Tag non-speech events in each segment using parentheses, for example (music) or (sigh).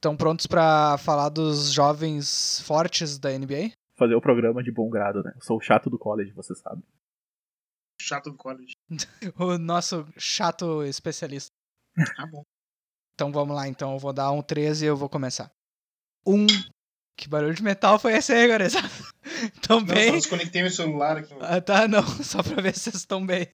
Estão prontos pra falar dos jovens fortes da NBA? Fazer o programa de bom grado, né? Eu sou o chato do college, você sabe. Chato do college. (laughs) O nosso chato especialista. Tá bom. Então vamos lá, então. Eu vou dar um 13 e eu vou começar. Um. Que barulho de metal foi esse aí, gurizada? (laughs) Tão Não, só bem? desconectei meu celular aqui. Ah, tá, não. (laughs) Só pra ver se vocês estão bem.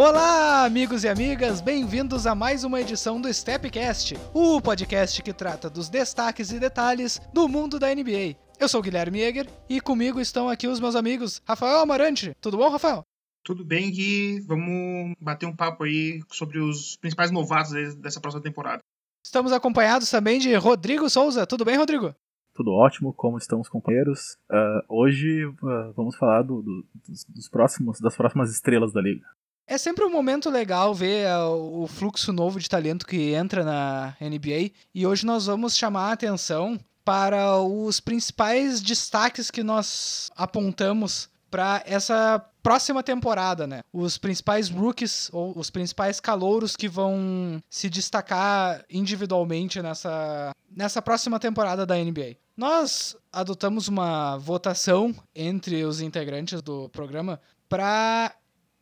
Olá, amigos e amigas, bem-vindos a mais uma edição do Stepcast, o podcast que trata dos destaques e detalhes do mundo da NBA. Eu sou o Guilherme Jäger e comigo estão aqui os meus amigos Rafael Amarante. Tudo bom, Rafael? Tudo bem, Gui? Vamos bater um papo aí sobre os principais novatos dessa próxima temporada. Estamos acompanhados também de Rodrigo Souza. Tudo bem, Rodrigo? Tudo ótimo, como estão os companheiros? Ah, hoje ah, vamos falar do- do- dos, dos próximos, das próximas estrelas da liga. É sempre um momento legal ver ah, o fluxo novo de talento que entra na NBA e hoje nós vamos chamar a atenção para os principais destaques que nós apontamos para essa próxima temporada, né? Os principais rookies ou os principais calouros que vão se destacar individualmente nessa, nessa próxima temporada da NBA. Nós adotamos uma votação entre os integrantes do programa para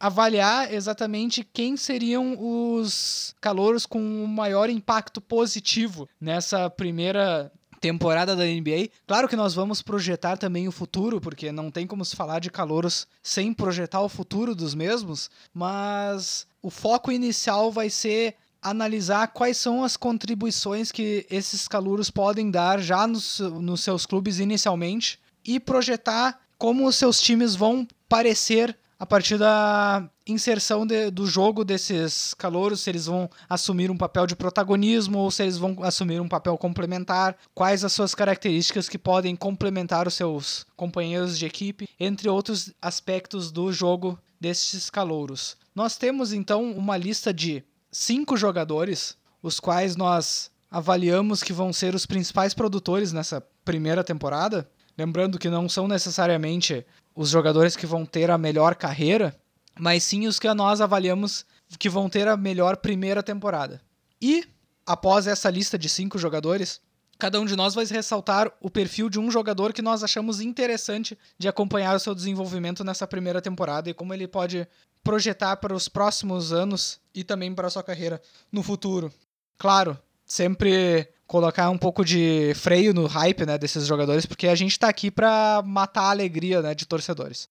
avaliar exatamente quem seriam os calouros com o maior impacto positivo nessa primeira temporada da NBA. Claro que nós vamos projetar também o futuro, porque não tem como se falar de calouros sem projetar o futuro dos mesmos, mas o foco inicial vai ser analisar quais são as contribuições que esses calouros podem dar já nos, nos seus clubes inicialmente e projetar como os seus times vão parecer a partir da inserção de- do jogo desses calouros, se eles vão assumir um papel de protagonismo ou se eles vão assumir um papel complementar, quais as suas características que podem complementar os seus companheiros de equipe, entre outros aspectos do jogo desses calouros. Nós temos então uma lista de cinco jogadores, os quais nós avaliamos que vão ser os principais produtores nessa primeira temporada. Lembrando que não são necessariamente os jogadores que vão ter a melhor carreira, mas sim os que nós avaliamos que vão ter a melhor primeira temporada. E, após essa lista de cinco jogadores, cada um de nós vai ressaltar o perfil de um jogador que nós achamos interessante de acompanhar o seu desenvolvimento nessa primeira temporada e como ele pode projetar para os próximos anos e também para a sua carreira no futuro. Claro, sempre colocar um pouco de freio no hype né, desses jogadores, porque a gente está aqui para matar a alegria né, de torcedores.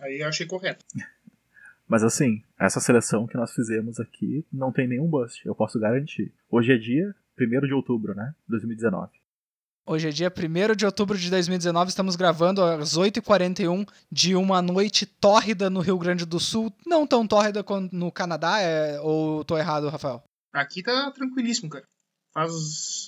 Aí eu achei correto. (laughs) Mas assim, essa seleção que nós fizemos aqui não tem nenhum bust, eu posso garantir. Hoje é dia 1 de outubro, né? 2019. Hoje é dia 1 de outubro de 2019, estamos gravando às 8h41 de uma noite tórrida no Rio Grande do Sul. Não tão tórrida quanto no Canadá, é... ou tô errado, Rafael? Aqui tá tranquilíssimo, cara. Faz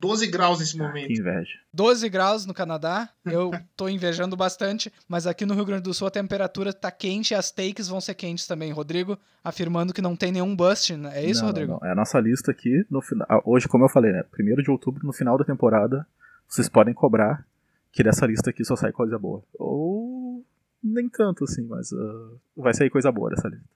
12 graus nesse Que momento. inveja. 12 graus no Canadá, eu (laughs) tô invejando bastante, mas aqui no Rio Grande do Sul a temperatura tá quente e as takes vão ser quentes também. Rodrigo afirmando que não tem nenhum bust, né? é isso, Não, não, Rodrigo? não. É a nossa lista aqui, no final. ah, Hoje, como eu falei, né? 1 de outubro, no final da temporada, vocês podem cobrar que dessa lista aqui só sai coisa boa. Ou nem tanto assim, mas ah, vai sair coisa boa dessa lista.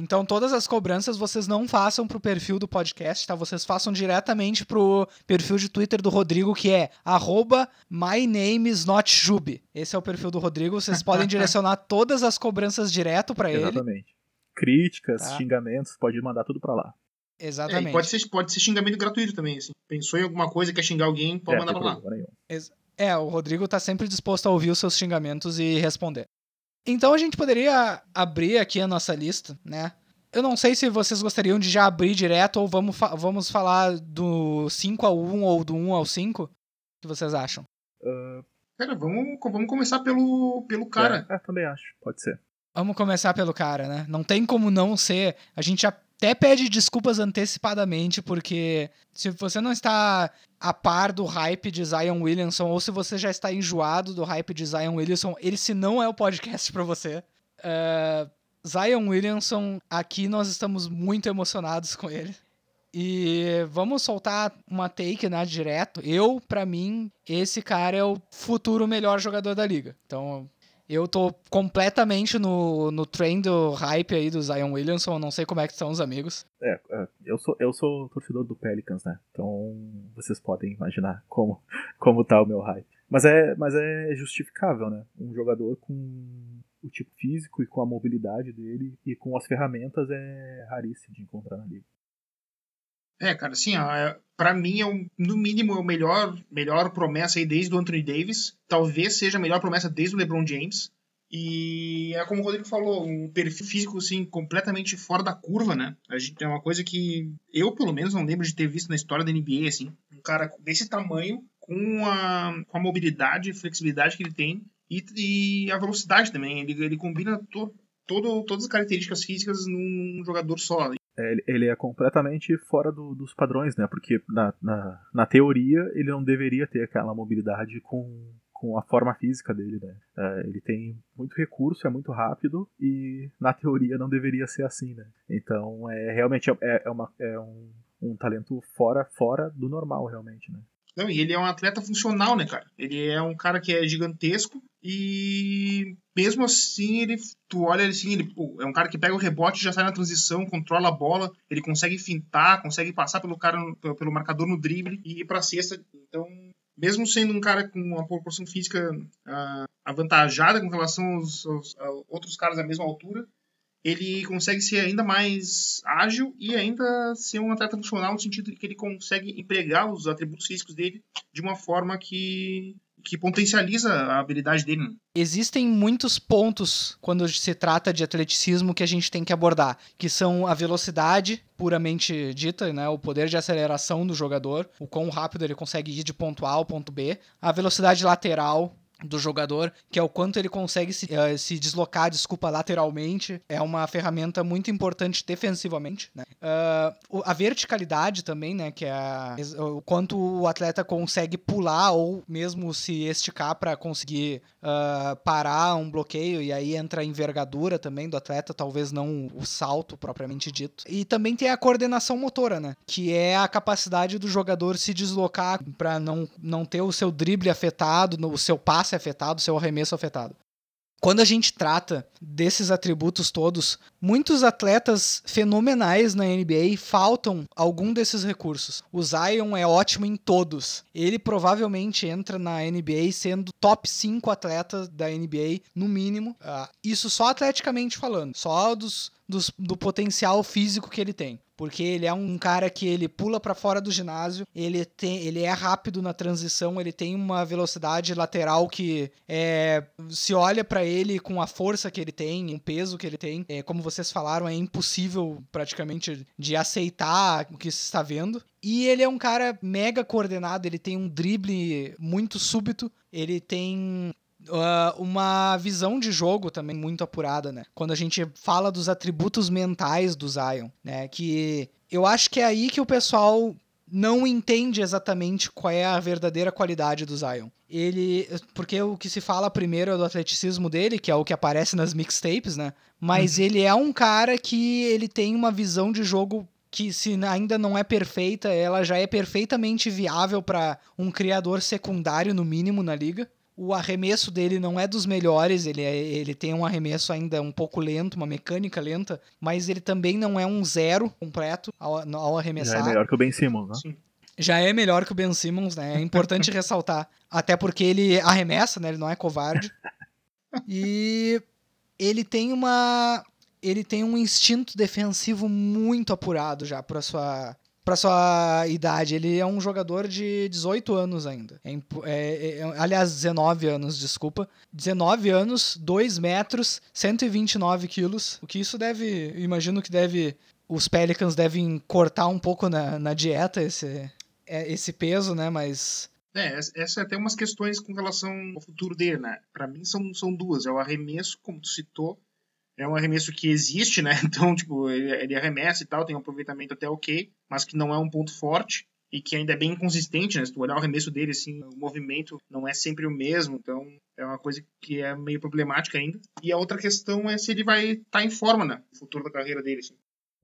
Então todas as cobranças vocês não façam pro perfil do podcast, tá? Vocês façam diretamente pro perfil de Twitter do Rodrigo, que é arroba mynamesnotjube. Esse é o perfil do Rodrigo, vocês podem (laughs) direcionar todas as cobranças direto para ele. Exatamente. Críticas, Tá. xingamentos, pode mandar tudo pra lá. É, Exatamente. e pode ser, pode ser xingamento gratuito também, assim. Pensou em alguma coisa, quer xingar alguém, pode É, mandar pra lá. É, o Rodrigo tá sempre disposto a ouvir os seus xingamentos e responder. Então a gente poderia abrir aqui a nossa lista, né? Eu não sei se vocês gostariam de já abrir direto ou vamos, fa- vamos falar do 5 ao 1 ou do 1 ao 5. O que vocês acham? Cara, vamos, vamos começar pelo, pelo cara. É, é, também acho. Pode ser. Vamos começar pelo cara, né? Não tem como não ser. A gente até pede desculpas antecipadamente, porque se você não está a par do hype de Zion Williamson, ou se você já está enjoado do hype de Zion Williamson, ele se não é o podcast pra você. Uh, Zion Williamson, aqui nós estamos muito emocionados com ele. E vamos soltar uma take, né, direto. Eu, para mim, esse cara é o futuro melhor jogador da liga. Então, eu tô completamente no, no trem do hype aí do Zion Williamson. Não sei como é que estão os amigos. É, é, eu sou, eu sou torcedor do Pelicans, né? Então, vocês podem imaginar (laughs) como, como tá o meu hype. Mas é, mas é justificável, né? Um jogador com o tipo físico e com a mobilidade dele e com as ferramentas é raríssimo de encontrar na liga. É, cara, assim, é, pra mim, é um, no mínimo, é o melhor, melhor promessa aí desde o Anthony Davis. Talvez seja a melhor promessa desde o LeBron James. E é como o Rodrigo falou, um perfil físico, assim, completamente fora da curva, né? A gente, é uma coisa que eu, pelo menos, não lembro de ter visto na história da NBA, assim. Um cara desse tamanho, com a, com a mobilidade e flexibilidade que ele tem, e, e a velocidade também. Ele, ele combina to, todo, todas as características físicas num jogador só. É, ele é completamente fora do, dos padrões, né? Porque na, na, na, teoria ele não deveria ter aquela mobilidade com, com a forma física dele, né? É, ele tem muito recurso, é muito rápido e na teoria não deveria ser assim, né? Então é realmente é, é, uma, é um, um talento fora fora do normal, realmente, né? Não, e ele é um atleta funcional, né, cara? Ele é um cara que é gigantesco e mesmo assim ele tu olha assim, ele é um cara que pega o rebote, já sai na transição, controla a bola, ele consegue fintar, consegue passar pelo cara pelo marcador no drible e ir para cesta. Então, mesmo sendo um cara com uma proporção física uh, avantajada com relação aos, aos outros caras da mesma altura, ele consegue ser ainda mais ágil e ainda ser um atleta funcional no sentido de que ele consegue empregar os atributos físicos dele de uma forma que que potencializa a habilidade dele. Né? Existem muitos pontos quando se trata de atleticismo que a gente tem que abordar, que são a velocidade puramente dita, né, o poder de aceleração do jogador, o quão rápido ele consegue ir de ponto A ao ponto B, a velocidade lateral, do jogador, que é o quanto ele consegue se, uh, se deslocar, desculpa, lateralmente. É uma ferramenta muito importante defensivamente. Né? Uh, a verticalidade também, né? Que é o quanto o atleta consegue pular ou mesmo se esticar para conseguir uh, parar um bloqueio. E aí entra a envergadura também do atleta, talvez não o salto propriamente dito. E também tem a coordenação motora, né? Que é a capacidade do jogador se deslocar para não, não ter o seu drible afetado, o seu passe passe afetado, seu arremesso afetado. Quando a gente trata desses atributos todos, muitos atletas fenomenais na NBA faltam algum desses recursos. O Zion é ótimo em todos. Ele provavelmente entra na NBA sendo top 5 atletas da NBA, no mínimo. Uh, isso só atleticamente falando, só dos, do potencial físico que ele tem porque ele é um cara que ele pula para fora do ginásio, ele tem, ele é rápido na transição, ele tem uma velocidade lateral que é, se olha para ele com a força que ele tem, o peso que ele tem, é, como vocês falaram, é impossível praticamente de aceitar o que se está vendo. E ele é um cara mega coordenado, ele tem um drible muito súbito, ele tem uh, uma visão de jogo também muito apurada, né? Quando a gente fala dos atributos mentais do Zion, né? Que eu acho que é aí que o pessoal não entende exatamente qual é a verdadeira qualidade do Zion. Ele, porque o que se fala primeiro é do atleticismo dele, que é o que aparece nas mixtapes, né? Mas uhum. ele é um cara que ele tem uma visão de jogo que se ainda não é perfeita, ela já é perfeitamente viável para um criador secundário no mínimo na liga o arremesso dele não é dos melhores, ele, é, ele tem um arremesso ainda um pouco lento, uma mecânica lenta, mas ele também não é um zero completo ao, ao arremessar. Já é melhor que o Ben Simmons, né? Sim. Já é melhor que o Ben Simmons, né? É importante (laughs) ressaltar. Até porque ele arremessa, né? Ele não é covarde. (laughs) E ele tem uma ele tem um instinto defensivo muito apurado já para sua para sua idade. Ele é um jogador de 18 anos ainda. É, é, é, aliás, 19 anos, desculpa. 19 anos, 2 metros, 129 quilos. O que isso deve. Imagino que deve. Os Pelicans devem cortar um pouco na, na dieta esse, é, esse peso, né? Mas. É, essa é até umas questões com relação ao futuro dele, né? Para mim são, são duas. É o arremesso, como tu citou, é um arremesso que existe, né? (laughs) Então, tipo, ele, arremessa e tal, tem um aproveitamento até ok, mas que não é um ponto forte. e que ainda é bem inconsistente, né? Se tu olhar o arremesso dele, assim, o movimento não é sempre o mesmo, então é uma coisa que é meio problemática ainda. E a outra questão é se ele vai estar tá em forma, né? No futuro da carreira dele, assim.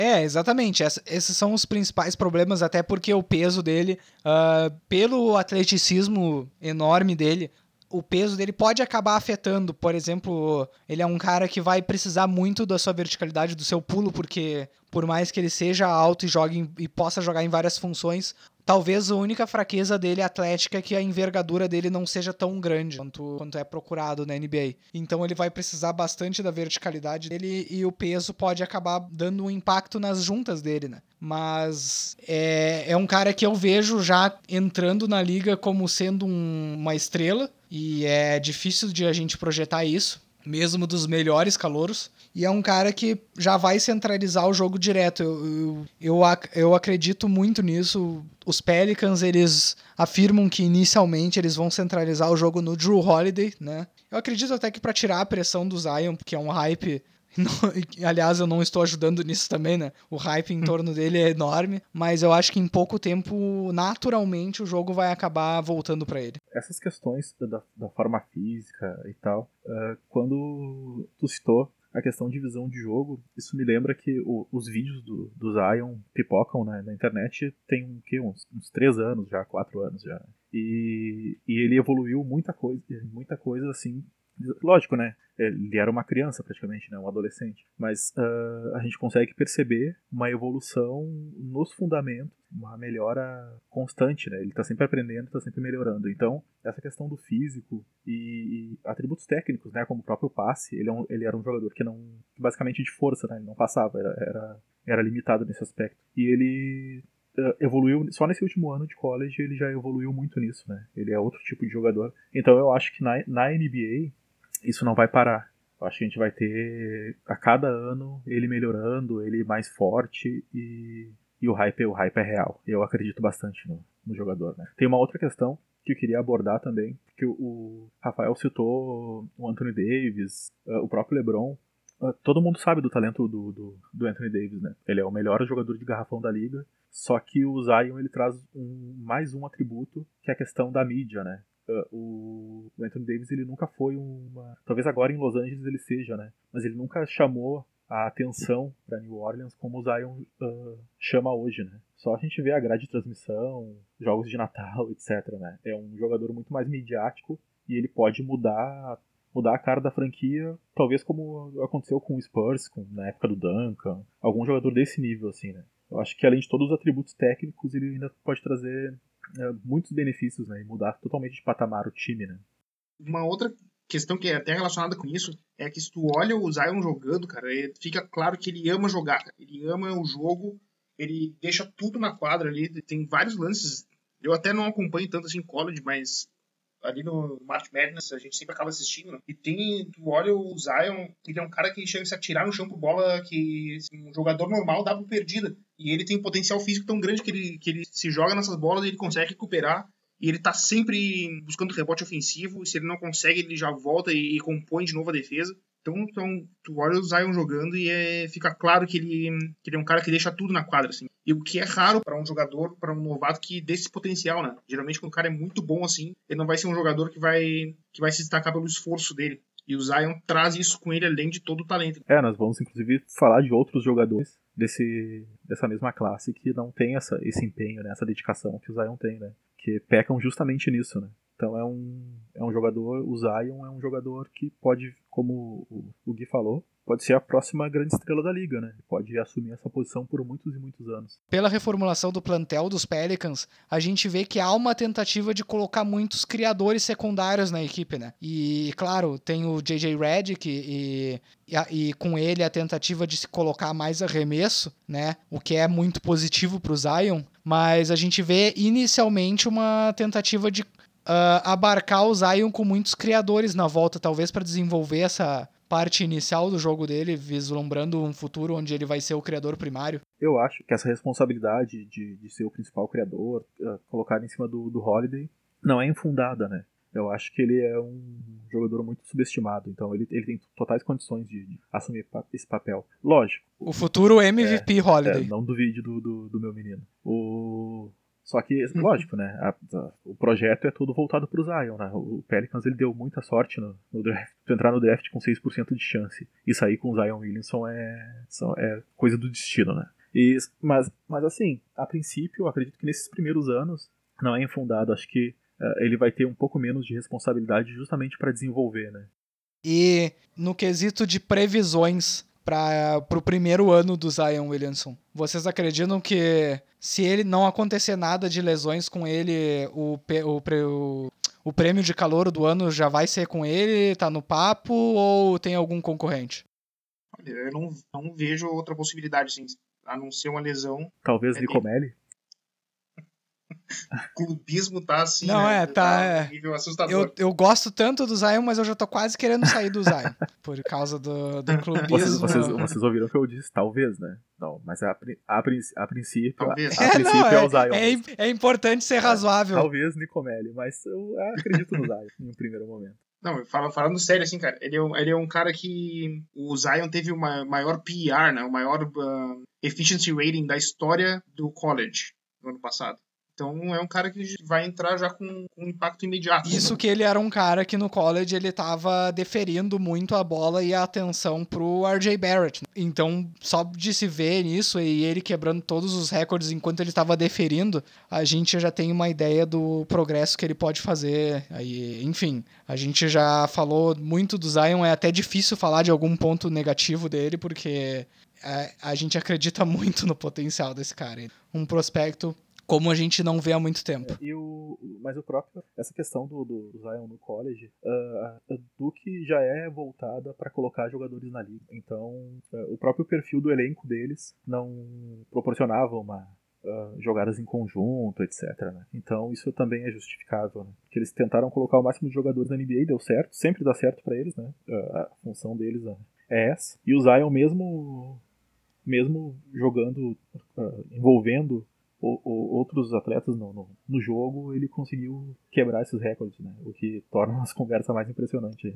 É, exatamente. esses são os principais problemas, até porque o peso dele, uh, pelo atleticismo enorme dele, o peso dele pode acabar afetando. Por exemplo, ele é um cara que vai precisar muito da sua verticalidade, do seu pulo, porque por mais que ele seja alto e jogue e possa jogar em várias funções, Talvez a única fraqueza dele atlética é que a envergadura dele não seja tão grande quanto, quanto é procurado na NBA. Então ele vai precisar bastante da verticalidade dele e o peso pode acabar dando um impacto nas juntas dele, né? Mas é, é um cara que eu vejo já entrando na liga como sendo um, uma estrela e é difícil de a gente projetar isso mesmo dos melhores calouros. E é um cara que já vai centralizar o jogo direto. Eu, eu, eu, eu, acredito muito nisso. Os Pelicans, eles afirmam que inicialmente eles vão centralizar o jogo no Drew Holiday, né? Eu acredito até que para tirar a pressão do Zion, porque é um hype (laughs) aliás, eu não estou ajudando nisso também, né? O hype em torno dele é enorme, mas eu acho que em pouco tempo, naturalmente, o jogo vai acabar voltando para ele. Essas questões da, da forma física e tal, uh, quando tu citou a questão de visão de jogo, isso me lembra que o, os vídeos do, do Zion pipocam né, na internet tem um, que, uns, uns três anos já, quatro anos já. E, e ele evoluiu muita coisa, muita coisa assim Lógico, né? Ele era uma criança praticamente, né? Um adolescente. Mas uh, a gente consegue perceber uma evolução nos fundamentos, uma melhora constante, né? Ele está sempre aprendendo, está sempre melhorando. Então, essa questão do físico e, atributos técnicos, né? Como o próprio passe, ele, é um, ele era um jogador que não. basicamente de força, né? Ele não passava, era, era, era limitado nesse aspecto. E ele uh, evoluiu só nesse último ano de college ele já evoluiu muito nisso, né? Ele é outro tipo de jogador. Então eu acho que na, na NBA isso não vai parar. Eu acho que a gente vai ter a cada ano ele melhorando, ele mais forte e, e o hype o hype é real. Eu acredito bastante no, no jogador. Né? Tem uma outra questão que eu queria abordar também, que o, Rafael citou o Anthony Davis, uh, o próprio LeBron. Uh, todo mundo sabe do talento do, do, do, Anthony Davis, né? Ele é o melhor jogador de garrafão da liga. Só que o Zion ele traz um, mais um atributo que é a questão da mídia, né? Uh, o Anthony Davis ele nunca foi uma. Talvez agora em Los Angeles ele seja, né? Mas ele nunca chamou a atenção para New Orleans como o Zion uh, chama hoje, né? Só a gente vê a grade de transmissão, jogos de Natal, etc. Né? É um jogador muito mais midiático e ele pode mudar mudar a cara da franquia, talvez como aconteceu com o Spurs, com, na época do Duncan, algum jogador desse nível, assim, né? Eu acho que além de todos os atributos técnicos, ele ainda pode trazer muitos benefícios, né? E mudar totalmente de patamar o time, né? Uma outra questão que é até relacionada com isso é que se tu olha o Zion jogando, cara, fica claro que ele ama jogar, ele ama o jogo, ele deixa tudo na quadra ali, tem vários lances. Eu até não acompanho tanto assim college, mas ali no March Madness, a gente sempre acaba assistindo. Né? E tem, tu olha o Zion, ele é um cara que chega a se atirar no chão com bola que assim, um jogador normal dá por perdida. E ele tem potencial físico tão grande que ele, que ele se joga nessas bolas e ele consegue recuperar. E ele tá sempre buscando rebote ofensivo. E se ele não consegue, ele já volta e, e compõe de novo a defesa. Então, então tu olha o Zion jogando e é, fica claro que ele, que ele é um cara que deixa tudo na quadra, assim. E o que é raro para um jogador, para um novato que desse potencial, né? Geralmente quando o cara é muito bom assim, ele não vai ser um jogador que vai que vai se destacar pelo esforço dele. E o Zion traz isso com ele além de todo o talento. É, nós vamos inclusive falar de outros jogadores desse, dessa mesma classe que não tem essa, esse empenho, né, essa dedicação que o Zion tem, né? Que pecam justamente nisso, né? Então é um, é um jogador, o Zion é um jogador que pode, como o, Gui falou, pode ser a próxima grande estrela da liga, né? Pode assumir essa posição por muitos e muitos anos. Pela reformulação do plantel dos Pelicans, a gente vê que há uma tentativa de colocar muitos criadores secundários na equipe, né? E, claro, tem o JJ Redick e, e, e com ele a tentativa de se colocar mais arremesso, né? O que é muito positivo para o Zion, mas a gente vê inicialmente uma tentativa de uh, abarcar o Zion com muitos criadores na volta, talvez para desenvolver essa parte inicial do jogo dele, vislumbrando um futuro onde ele vai ser o criador primário. Eu acho que essa responsabilidade de, de ser o principal criador, uh, colocada em cima do, do Holiday, não é infundada, né? Eu acho que ele é um jogador muito subestimado, então ele, ele tem totais condições de, de assumir esse papel. Lógico. O futuro MVP é, Holiday. É, não duvide do, do, do, meu menino. O, Só que, lógico, né? A, a, o projeto é todo voltado pro Zion, né? O Pelicans ele deu muita sorte no, no draft. Tu entrar no draft com 6% de chance e sair com o Zion Williamson é, são, é coisa do destino, né? E, mas, mas assim, a princípio, eu acredito que nesses primeiros anos não é infundado. Acho que uh, ele vai ter um pouco menos de responsabilidade justamente para desenvolver, né? E no quesito de previsões para o primeiro ano do Zion Williamson, vocês acreditam que se ele não acontecer nada de lesões com ele, o, o, o, o prêmio de calor do ano já vai ser com ele? Tá no papo ou tem algum concorrente? Eu não, não vejo outra possibilidade, assim, a não ser uma lesão. Talvez é Nicomelli? (laughs) clubismo tá assim. Não, né? é, tá. tá é. nível assustador. Eu, eu gosto tanto do Zion, mas eu já tô quase querendo sair do Zion. (laughs) por causa do, do clubismo. Vocês, vocês, vocês ouviram o que eu disse, talvez, né? Não, mas a, a, a princípio. Talvez. A, a princípio não, é, é, o Zion. É, é importante ser razoável. talvez Nicomelli, mas eu acredito no Zion em um primeiro momento. Não, falando sério, assim, cara, ele é, um, ele é um cara que o Zion teve o maior PR, né, o maior uh, efficiency rating da história do college no ano passado. Então é um cara que vai entrar já com, um impacto imediato. Isso né? que ele era um cara que no college ele tava deferindo muito a bola e a atenção pro RJ Barrett. Então, só de se ver nisso e ele quebrando todos os recordes enquanto ele estava deferindo, a gente já tem uma ideia do progresso que ele pode fazer. Aí, enfim, a gente já falou muito do Zion, é até difícil falar de algum ponto negativo dele, porque é, a gente acredita (laughs) muito no potencial desse cara. Um prospecto como a gente não vê há muito tempo. É, e o, mas o próprio, essa questão do, do Zion no college, uh, a Duke já é voltada para colocar jogadores na liga. Então, uh, o próprio perfil do elenco deles não proporcionava uma Uh, jogadas em conjunto, etc. Né? Então isso também é justificável, né? Porque eles tentaram colocar o máximo de jogadores na NBA, deu certo, sempre dá certo para eles, né? Uh, a função deles é essa. E o Zion mesmo, mesmo jogando, uh, envolvendo outros atletas no, no, no, jogo, ele conseguiu quebrar esses recordes, né? O que torna as (laughs) conversas mais impressionantes.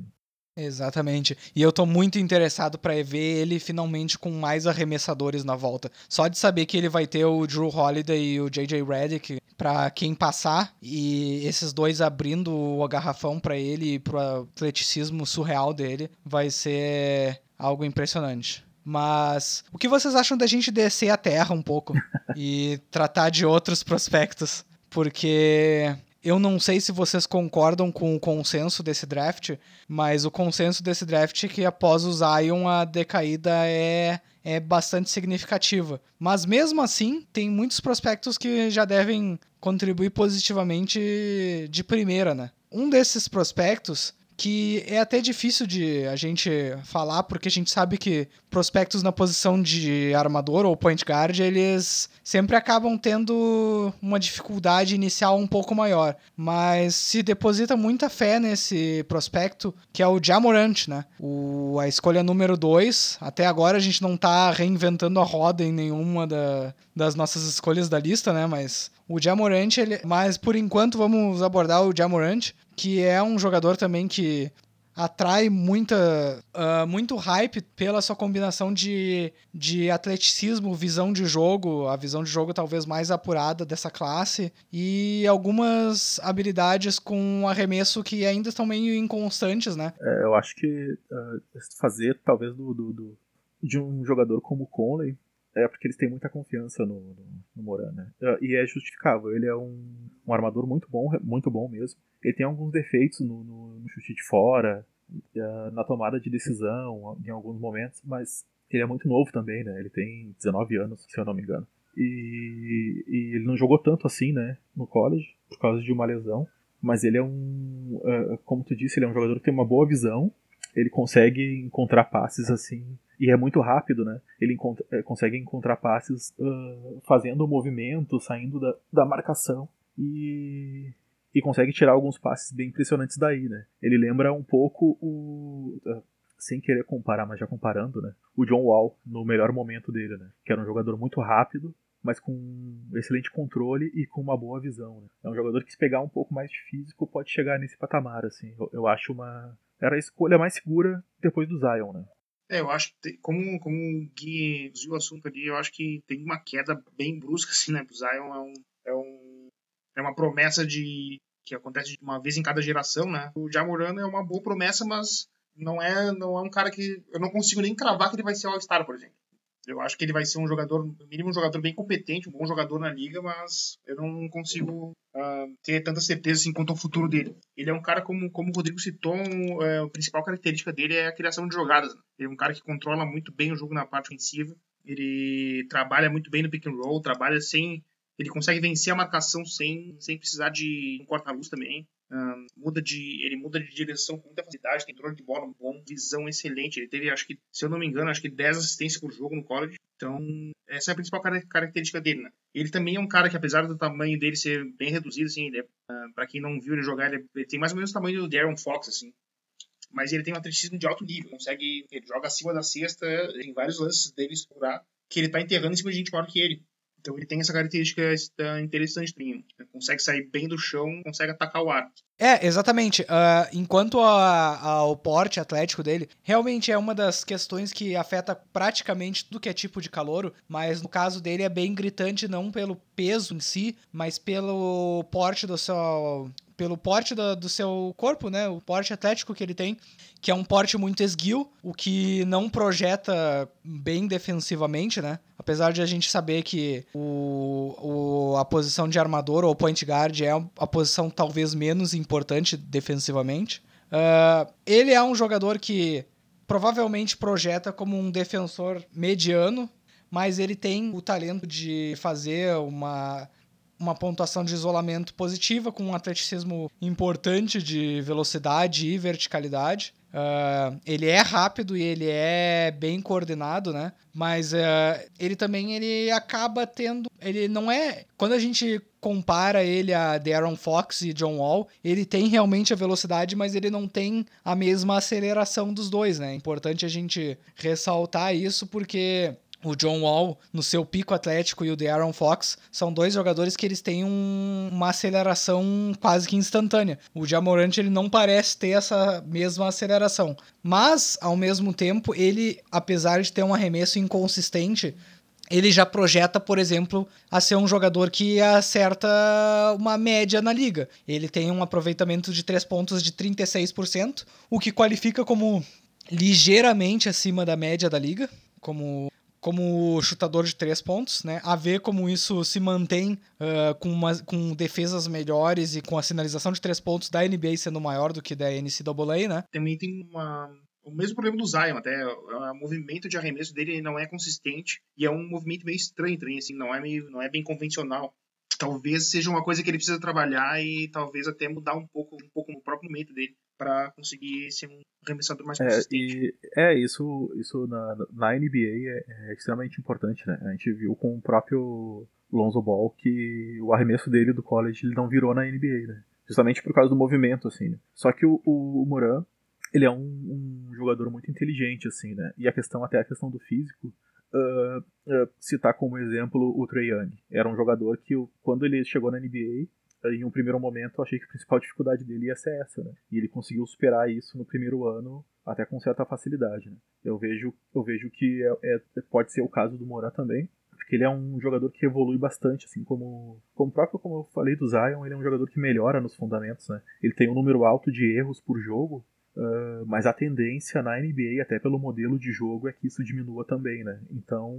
Exatamente. E eu tô muito interessado para ver ele finalmente com mais arremessadores na volta. Só de saber que ele vai ter o Drew Holiday e o JJ Redick para quem passar e esses dois abrindo o garrafão para ele e pro atleticismo surreal dele, vai ser algo impressionante. Mas o que vocês acham da gente descer a terra um pouco (laughs) e tratar de outros prospectos? Porque eu não sei se vocês concordam com o consenso desse draft, mas o consenso desse draft é que após o Zion a decaída é, é bastante significativa. Mas mesmo assim, tem muitos prospectos que já devem contribuir positivamente de primeira, né? Um desses prospectos que é até difícil de a gente falar, porque a gente sabe que prospectos na posição de armador ou point guard, eles sempre acabam tendo uma dificuldade inicial um pouco maior. Mas se deposita muita fé nesse prospecto, que é o Jamorant, né? O, a escolha número 2. Até agora a gente não tá reinventando a roda em nenhuma da, das nossas escolhas da lista, né? Mas o Jamorant, ele, mas por enquanto vamos abordar o Jamorant, que é um jogador também que atrai muita, uh, muito hype pela sua combinação de, de atleticismo, visão de jogo, a visão de jogo talvez mais apurada dessa classe, e algumas habilidades com arremesso que ainda estão meio inconstantes, né? É, eu acho que uh, fazer talvez do, do, do, de um jogador como o Conley é porque eles têm muita confiança no, no, no Moran, né? E é justificável. Ele é um, um armador muito bom, muito bom mesmo. Ele tem alguns defeitos no, no, no chute de fora, uh, na tomada de decisão em alguns momentos, mas ele é muito novo também, né? Ele tem 19 anos, se eu não me engano. E, e ele não jogou tanto assim, né? No college, por causa de uma lesão. Mas ele é um. Uh, como tu disse, ele é um jogador que tem uma boa visão. Ele consegue encontrar passes assim e é muito rápido, né? Ele encontra, é, consegue encontrar passes uh, fazendo o movimento, saindo da, da marcação e, e consegue tirar alguns passes bem impressionantes daí, né? Ele lembra um pouco o. Uh, sem querer comparar, mas já comparando, né? O John Wall no melhor momento dele, né? Que era um jogador muito rápido, mas com excelente controle e com uma boa visão. Né? É um jogador que se pegar um pouco mais de físico pode chegar nesse patamar, assim. Eu, eu acho uma era a escolha mais segura depois do Zion, né? É, eu acho que, como, como o Gui viu o assunto ali, eu acho que tem uma queda bem brusca, assim, né? O Zion é um, é um é uma promessa de que acontece uma vez em cada geração, né? O Jamorano é uma boa promessa, mas não é não é um cara que eu não consigo nem cravar que ele vai ser All-Star, por exemplo. Eu acho que ele vai ser um jogador, no mínimo um jogador bem competente, um bom jogador na liga, mas eu não consigo ter tanta certeza assim, quanto ao futuro dele. Ele é um cara, como, como o Rodrigo citou, um, uh, a principal característica dele é a criação de jogadas. Né? Ele é um cara que controla muito bem o jogo na parte ofensiva, ele trabalha muito bem no pick and roll, trabalha sem ele consegue vencer a marcação sem, sem precisar de um corta-luz também. Um, muda de, ele muda de direção com muita facilidade, tem controle de bola bom, visão excelente. Ele teve, acho que, se eu não me engano, acho que 10 assistências por jogo no college. Então, essa é a principal característica dele, né? Ele também é um cara que, apesar do tamanho dele ser bem reduzido, assim, é, uh, para quem não viu ele jogar, ele, ele, tem mais ou menos o tamanho do Darren Fox, assim. Mas ele tem um atleticismo de alto nível, consegue, ele joga acima da cesta, tem vários lances dele segurar, que ele tá enterrando em cima de gente maior que ele. Então ele tem essa característica interessante, né? consegue sair bem do chão, consegue atacar o ar. É, exatamente. Uh, enquanto ao porte atlético dele, realmente é uma das questões que afeta praticamente tudo que é tipo de calouro, mas no caso dele é bem gritante não pelo peso em si, mas pelo porte do seu pelo porte do, do, seu corpo, né? O porte atlético que ele tem, que é um porte muito esguio, o que não projeta bem defensivamente, né? Apesar de a gente saber que o, o, a posição de armador ou point guard é a posição talvez menos importante defensivamente. Uh, ele é um jogador que provavelmente projeta como um defensor mediano, mas ele tem o talento de fazer uma uma pontuação de isolamento positiva, com um atleticismo importante de velocidade e verticalidade. Uh, ele é rápido e ele é bem coordenado, né? Mas uh, ele também ele acaba tendo. Ele não é. Quando a gente compara ele a Darren Fox e John Wall, ele tem realmente a velocidade, mas ele não tem a mesma aceleração dos dois, né? É importante a gente ressaltar isso porque o John Wall no seu pico atlético e o De'Aaron Fox são dois jogadores que eles têm um, uma aceleração quase que instantânea. O Jamorant ele não parece ter essa mesma aceleração, mas ao mesmo tempo ele, apesar de ter um arremesso inconsistente, ele já projeta, por exemplo, a ser um jogador que acerta uma média na liga. Ele tem um aproveitamento de três pontos de 36%, o que qualifica como ligeiramente acima da média da liga, como como chutador de três pontos, né? A ver como isso se mantém uh, com, uma, com defesas melhores e com a sinalização de três pontos da NBA sendo maior do que da NCAA, né? Também tem uma, o mesmo problema do Zion, até o movimento de arremesso dele não é consistente e é um movimento meio estranho também, assim, não é, meio, não é bem convencional. Talvez seja uma coisa que ele precisa trabalhar e talvez até mudar um pouco, um pouco no próprio momento dele para conseguir ser um arremessador mais consistente. É, é isso, isso na, na NBA é, é, extremamente importante, né? A gente viu com o próprio Lonzo Ball que o arremesso dele do college ele não virou na NBA, né? Justamente por causa do movimento, assim, né? Só que o, o, o Moran, ele é um, um, jogador muito inteligente, assim, né? E a questão, até a questão do físico, uh, uh, citar como exemplo o Trey Young. Era um jogador que, quando ele chegou na NBA, em um primeiro momento eu achei que a principal dificuldade dele ia ser essa, né? E ele conseguiu superar isso no primeiro ano até com certa facilidade, né? Eu vejo, eu vejo que é, é, pode ser o caso do Moran também, porque ele é um jogador que evolui bastante, assim como como próprio como eu falei do Zion, ele é um jogador que melhora nos fundamentos, né? Ele tem um número alto de erros por jogo, uh, mas a tendência na NBA, até pelo modelo de jogo, é que isso diminua também, né? Então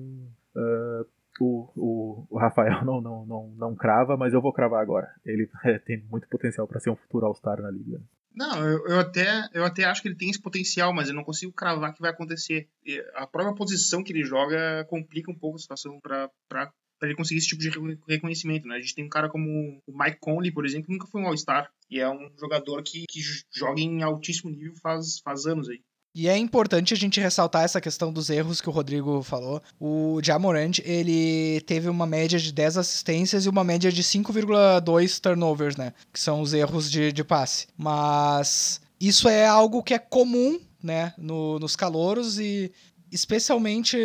uh, o, o, o, Rafael (laughs) não, não, não, não crava, mas eu vou cravar agora. Ele (laughs) é, tem muito potencial para ser um futuro All-Star na liga. Não, eu, eu, até, eu até acho que ele tem esse potencial, mas eu não consigo cravar que vai acontecer. A própria posição que ele joga complica um pouco a situação para ele conseguir esse tipo de reconhecimento. Né? A gente tem um cara como o Mike Conley, por exemplo, que nunca foi um All-Star. E é um jogador que, que joga em altíssimo nível faz, faz anos aí. E é importante a gente ressaltar essa questão dos erros que o Rodrigo falou. O Jamorant, ele teve uma média de 10 assistências e uma média de 5,2 turnovers, né? Que são os erros de, de passe. Mas isso é algo que é comum, né? No, nos calouros e especialmente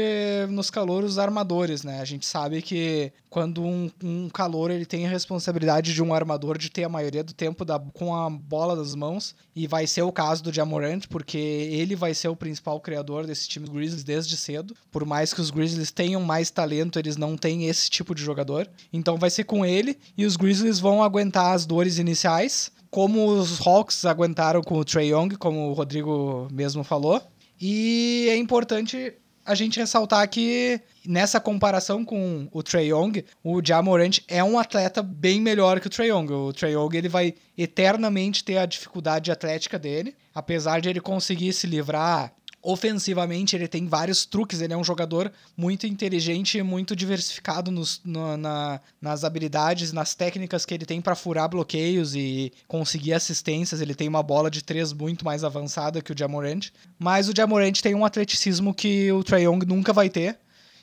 nos calouros armadores, né? A gente sabe que quando um, um calor ele tem a responsabilidade de um armador de ter a maioria do tempo da, com a bola das mãos, e vai ser o caso do Jamorant, porque ele vai ser o principal criador desse time Grizzlies desde cedo. Por mais que os Grizzlies tenham mais talento, eles não têm esse tipo de jogador. Então vai ser com ele, e os Grizzlies vão aguentar as dores iniciais, como os Hawks aguentaram com o Trey Young, como o Rodrigo mesmo falou. E é importante a gente ressaltar que nessa comparação com o Trey Young, o Jamorant é um atleta bem melhor que o Trey Young. O Trey Young ele vai eternamente ter a dificuldade atlética dele, apesar de ele conseguir se livrar ofensivamente ele tem vários truques, ele é um jogador muito inteligente e muito diversificado nos, no, na, nas habilidades, nas técnicas que ele tem para furar bloqueios e conseguir assistências. Ele tem uma bola de três muito mais avançada que o Jamorant, mas o Jamorant tem um atleticismo que o Trae Young nunca vai ter.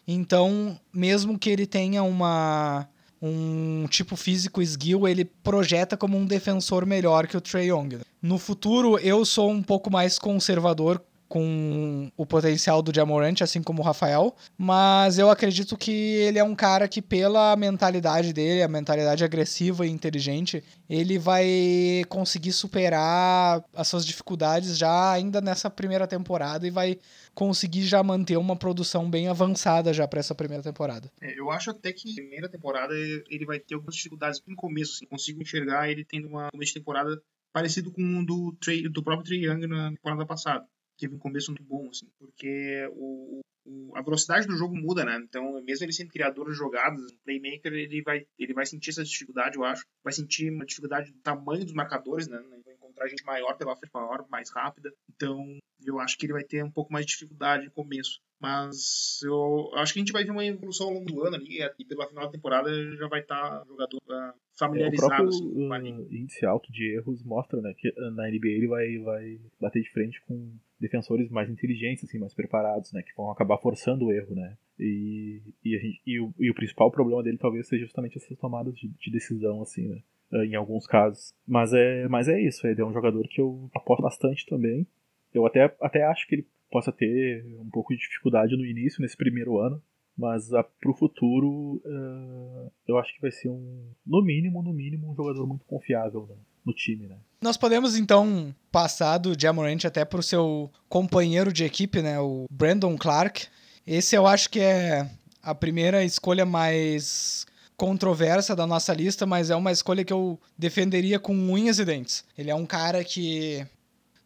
Então, mesmo que ele tenha uma um tipo físico esguio, ele projeta como um defensor melhor que o Trae Young. No futuro, eu sou um pouco mais conservador com o potencial do Diamorante, assim como o Rafael, mas eu acredito que ele é um cara que, pela mentalidade dele, a mentalidade agressiva e inteligente, ele vai conseguir superar as suas dificuldades já ainda nessa primeira temporada e vai conseguir já manter uma produção bem avançada já para essa primeira temporada. É, eu acho até que na primeira temporada ele vai ter algumas dificuldades no começo, assim, consigo enxergar ele tendo uma começo de temporada parecido com o do, do próprio Trae Young na temporada passada teve um começo muito bom, assim, porque o, o, a velocidade do jogo muda, né? Então, mesmo ele sendo criador de jogadas, um playmaker, ele vai, ele vai sentir essa dificuldade, eu acho. Vai sentir uma dificuldade do tamanho dos marcadores, né? Ele vai encontrar gente maior pela frente, maior, mais rápida. Então, eu acho que ele vai ter um pouco mais de dificuldade no começo. Mas eu acho que a gente vai ver uma evolução ao longo do ano ali, e pela final da temporada já vai estar tá jogador uh, familiarizado. É, o próprio assim, índice alto de erros mostra né, que na NBA ele vai, vai bater de frente com defensores mais inteligentes, assim, mais preparados, né, que vão acabar forçando o erro, né. E, e, gente, e, o, e o principal problema dele talvez seja justamente essas tomadas de, de decisão, assim, né em alguns casos. Mas é, mas é isso, ele é um jogador que eu aposto bastante também. Eu até, até acho que ele possa ter um pouco de dificuldade no início, nesse primeiro ano, mas uh, pro futuro uh, eu acho que vai ser um, no mínimo, no mínimo, um jogador muito confiável né, no time, né? Nós podemos então passar do Jamorant até pro seu companheiro de equipe, né, o Brandon Clark. Esse eu acho que é a primeira escolha mais controversa da nossa lista, mas é uma escolha que eu defenderia com unhas e dentes. Ele é um cara que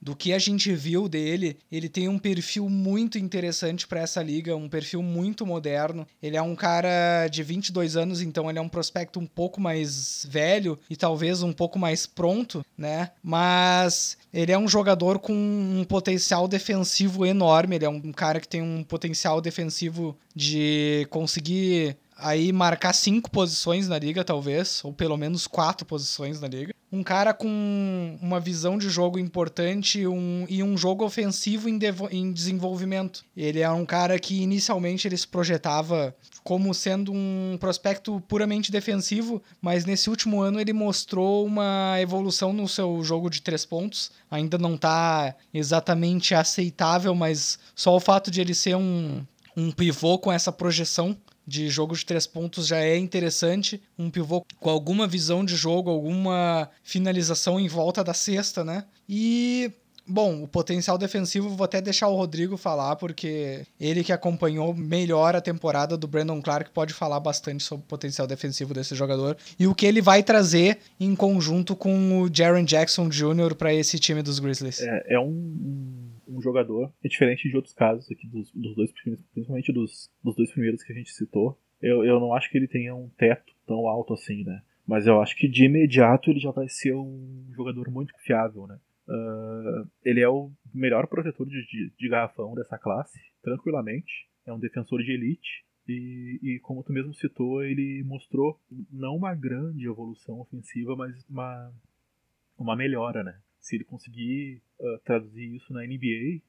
do que a gente viu dele, ele tem um perfil muito interessante para essa liga, um perfil muito moderno. Ele é um cara de 22 anos, então ele é um prospecto um pouco mais velho e talvez um pouco mais pronto, né? Mas ele é um jogador com um potencial defensivo enorme, ele é um cara que tem um potencial defensivo de conseguir aí marcar cinco posições na liga, talvez, ou pelo menos quatro posições na liga. Um cara com uma visão de jogo importante um, e um jogo ofensivo em, em desenvolvimento. Ele é um cara que inicialmente ele se projetava como sendo um prospecto puramente defensivo, mas nesse último ano ele mostrou uma evolução no seu jogo de três pontos. Ainda não está exatamente aceitável, mas só o fato de ele ser um, um pivô com essa projeção de jogo de três pontos já é interessante. Um pivô com alguma visão de jogo, alguma finalização em volta da cesta, né? E Bom, o potencial defensivo vou até deixar o Rodrigo falar, porque ele que acompanhou melhor a temporada do Brandon Clark pode falar bastante sobre o potencial defensivo desse jogador e o que ele vai trazer em conjunto com o Jaron Jackson Jr. para esse time dos Grizzlies. É, é um um jogador, é diferente de outros casos aqui dos, dos dois primeiros, principalmente dos, dos dois primeiros que a gente citou. Eu, eu não acho que ele tenha um teto tão alto assim, né? Mas eu acho que de imediato ele já vai ser um jogador muito fiável, né? Uh, ele é o melhor protetor de, de, de, garrafão dessa classe, tranquilamente. É um defensor de elite. E, e, como tu mesmo citou, ele mostrou não uma grande evolução ofensiva, mas uma, uma melhora, né? Se ele conseguir uh, traduzir isso na NBA, uh,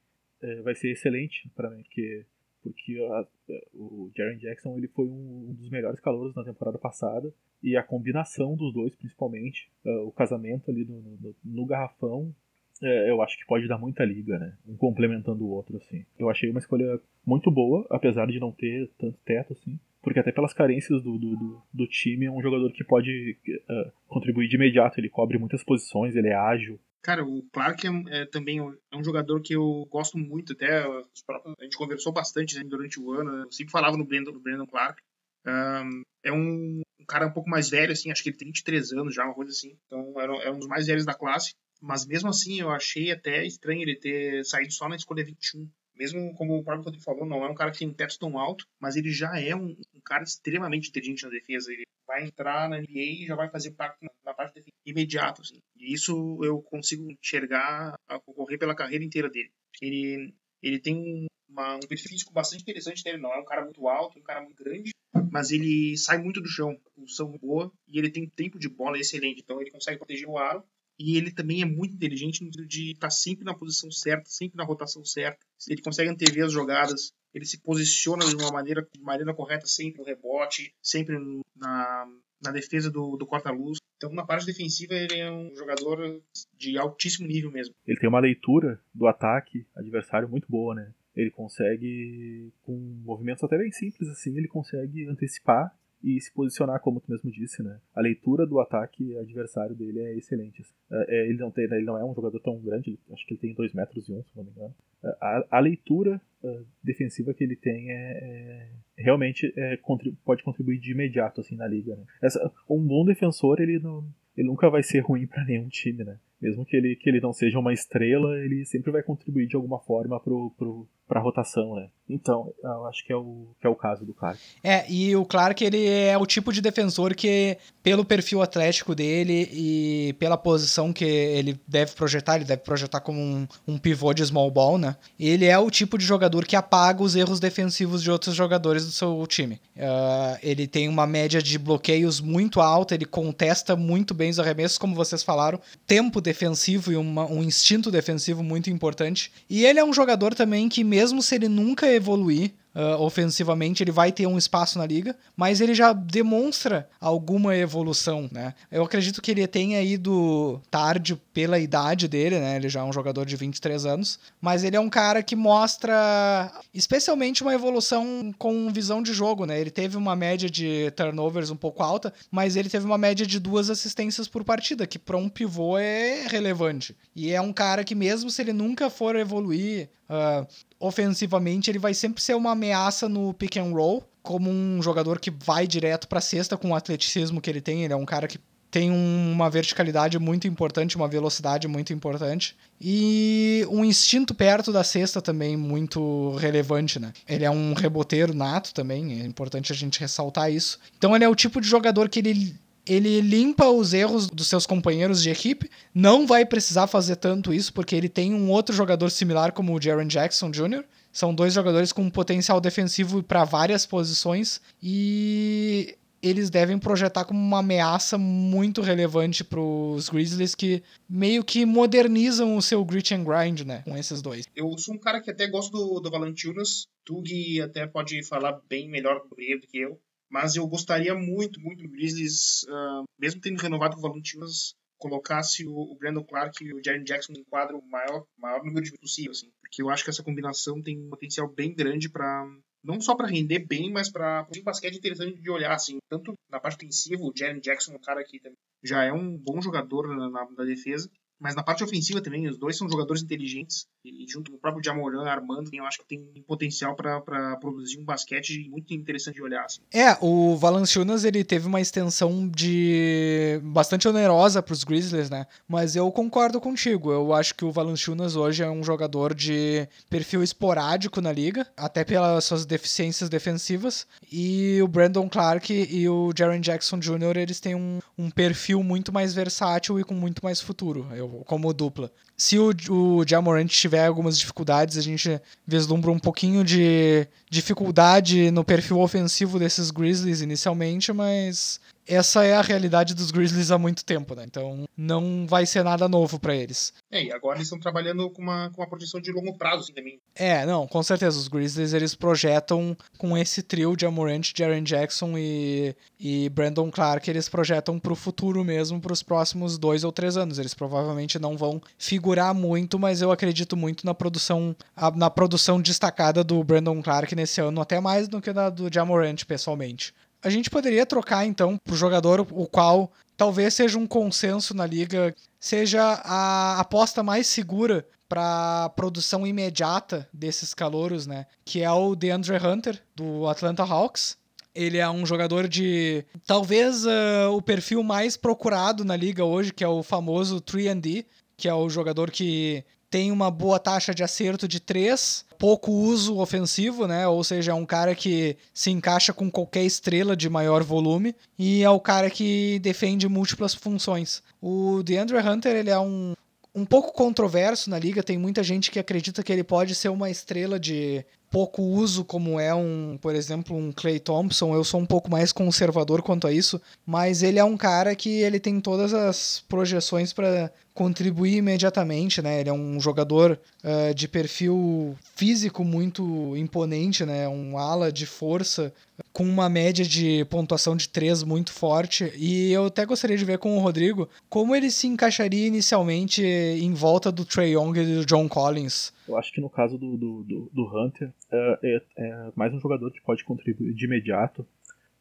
eh, vai ser excelente para mim, porque, porque a, o Jaren Jackson ele foi um, um, dos melhores calouros na temporada passada, e a combinação dos dois, principalmente, uh, o casamento ali no, no, no garrafão, é, eu acho que pode dar muita liga, né? Um complementando o outro, assim. Eu achei uma escolha muito boa, apesar de não ter tanto teto, assim. Porque até pelas carências do, do, do, do time, é um jogador que pode uh, contribuir de imediato. Ele cobre muitas posições, ele é ágil. Cara, o Clark é, é, também é um jogador que eu gosto muito. Até a gente conversou bastante né, durante o ano. Eu sempre falava no Brandon, no Brandon Clark. Um, é um, um, cara um pouco mais velho, assim, acho que ele tem 23 anos já, uma coisa assim. Então é um dos mais velhos da classe. Mas mesmo assim, eu achei até estranho ele ter saído só na escolha 21. Mesmo como o próprio Rodrigo falou, não é um cara que tem um teto tão alto, mas ele já é um, um cara extremamente inteligente na defesa. Ele entrar na NBA e já vai fazer parte na parte de defesa imediato. Assim. E isso eu consigo enxergar ocorrer pela carreira inteira dele. Ele, ele tem uma, um perfil físico bastante interessante dele. Não é um cara muito alto, um cara muito grande, mas ele sai muito do chão. Função boa e ele tem tempo de bola excelente. Então ele consegue proteger o aro e ele também é muito inteligente no sentido de estar sempre na posição certa, sempre na rotação certa. Ele consegue antever as jogadas, ele se posiciona de uma maneira, de maneira correta sempre no rebote, sempre na, na defesa do, do corta-luz. Então, na parte defensiva, ele é um jogador de altíssimo nível mesmo. Ele tem uma leitura do ataque adversário muito boa, né? Ele consegue, com movimentos até bem simples assim, ele consegue antecipar e se posicionar, como tu mesmo disse, né? A leitura do ataque adversário dele é excelente. É, é ele, não tem, ele não é um jogador tão grande, acho que ele tem 2 metros e 1, um, se não me engano. É, a, a leitura uh, defensiva que ele tem é, é realmente é, contrib pode contribuir de imediato assim na liga. Né? Essa, um bom defensor ele, não, ele nunca vai ser ruim para nenhum time, né? Mesmo que ele, que ele não seja uma estrela, ele sempre vai contribuir de alguma forma pro, pro, pra rotação, né? Então, eu acho que é o, que é o caso do Clark. É, e o Clark, ele é o tipo de defensor que, pelo perfil atlético dele e pela posição que ele deve projetar, ele deve projetar como um, um pivô de small ball, né? Ele é o tipo de jogador que apaga os erros defensivos de outros jogadores do seu time. Uh, ele tem uma média de bloqueios muito alta, ele contesta muito bem os arremessos, como vocês falaram. Tempo defensivo e uma, um instinto defensivo muito importante. E ele é um jogador também que, mesmo se ele nunca evoluir, uh, ofensivamente, ele vai ter um espaço na liga, mas ele já demonstra alguma evolução, né? Eu acredito que ele tenha ido tarde pela idade dele, né? Ele já é um jogador de 23 anos, mas ele é um cara que mostra especialmente uma evolução com visão de jogo, né? Ele teve uma média de turnovers um pouco alta, mas ele teve uma média de duas assistências por partida, que para um pivô é relevante. E é um cara que mesmo se ele nunca for evoluir uh, ofensivamente, ele vai sempre ser uma ameaça no pick and roll, como um jogador que vai direto para cesta com o atleticismo que ele tem. Ele é um cara que tem uma verticalidade muito importante, uma velocidade muito importante e um instinto perto da cesta também muito relevante, né? Ele é um reboteiro nato também, é importante a gente ressaltar isso. Então ele é o tipo de jogador que ele ele limpa os erros dos seus companheiros de equipe. Não vai precisar fazer tanto isso, porque ele tem um outro jogador similar como o Jaron Jackson Jr. São dois jogadores com potencial defensivo para várias posições e eles devem projetar como uma ameaça muito relevante para os Grizzlies que meio que modernizam o seu grit and grind, né, com esses dois. Eu sou um cara que até gosto do, do Valanciunas. Tug até pode falar bem melhor do que eu. Mas eu gostaria muito, muito do Grizzlies, uh, mesmo tendo renovado com o Valentinas, colocasse o, o Brandon Clark e o Jaren Jackson em quadro maior, maior número de possível, assim, porque eu acho que essa combinação tem um potencial bem grande para não só para render bem, mas para um basquete interessante de olhar, assim, tanto na parte defensiva, o Jaren Jackson, um cara que já é um bom jogador na, na, na defesa, mas na parte ofensiva também, os dois são jogadores inteligentes. E junto com o próprio Jamoran, Armando, eu acho que tem potencial para produzir um basquete muito interessante de olhar. Assim. É, o Valanciunas ele teve uma extensão de bastante onerosa para os Grizzlies, né? Mas eu concordo contigo. Eu acho que o Valanciunas hoje é um jogador de perfil esporádico na liga, até pelas suas deficiências defensivas. E o Brandon Clark e o Jaren Jackson Jr. eles têm um, um perfil muito mais versátil e com muito mais futuro. Eu como dupla. Se o, o Jamorant tiver algumas dificuldades, a gente vislumbra um pouquinho de dificuldade no perfil ofensivo desses Grizzlies inicialmente, mas essa é a realidade dos Grizzlies há muito tempo, né? Então não vai ser nada novo para eles. É, e agora eles estão trabalhando com uma, com uma projeção de longo prazo assim, também. É, não, com certeza. Os Grizzlies eles projetam com esse trio de Amorant, Jaren Jackson e, e Brandon Clark, eles projetam para o futuro mesmo, para os próximos dois ou três anos. Eles provavelmente não vão figurar segurar muito, mas eu acredito muito na produção na produção destacada do Brandon Clark nesse ano, até mais do que na do Jamorant, pessoalmente. A gente poderia trocar então pro jogador o qual talvez seja um consenso na liga, seja a aposta mais segura para produção imediata desses calouros, né? Que é o DeAndre Hunter do Atlanta Hawks. Ele é um jogador de talvez uh, o perfil mais procurado na liga hoje, que é o famoso 3D, que é o jogador que tem uma boa taxa de acerto de 3, pouco uso ofensivo, né? Ou seja, é um cara que se encaixa com qualquer estrela de maior volume e é o cara que defende múltiplas funções. O DeAndre Hunter, ele é um um pouco controverso na liga, tem muita gente que acredita que ele pode ser uma estrela de pouco uso, como é um, por exemplo, um Clay Thompson. Eu sou um pouco mais conservador quanto a isso, mas ele é um cara que ele tem todas as projeções para contribuir imediatamente, né? Ele é um jogador uh, de perfil físico muito imponente, né? Um ala de força com uma média de pontuação de 3 muito forte. E eu até gostaria de ver com o Rodrigo como ele se encaixaria inicialmente em volta do Trey Young e do John Collins. Eu acho que no caso do, do, do, do Hunter, é, é, é, mais um jogador que pode contribuir de imediato,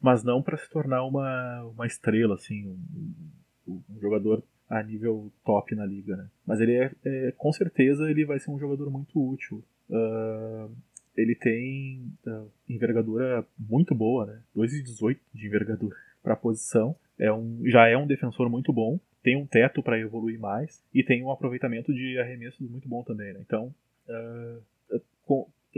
mas não para se tornar uma, uma estrela, assim, um, um jogador a nível top na liga, né? Mas ele é, é, com certeza ele vai ser um jogador muito útil. Uh, ele tem uh, envergadura muito boa, né? 2,18 de envergadura para a posição. É um, já é um defensor muito bom, tem um teto para evoluir mais e tem um aproveitamento de arremessos muito bom também, né? Então, uh,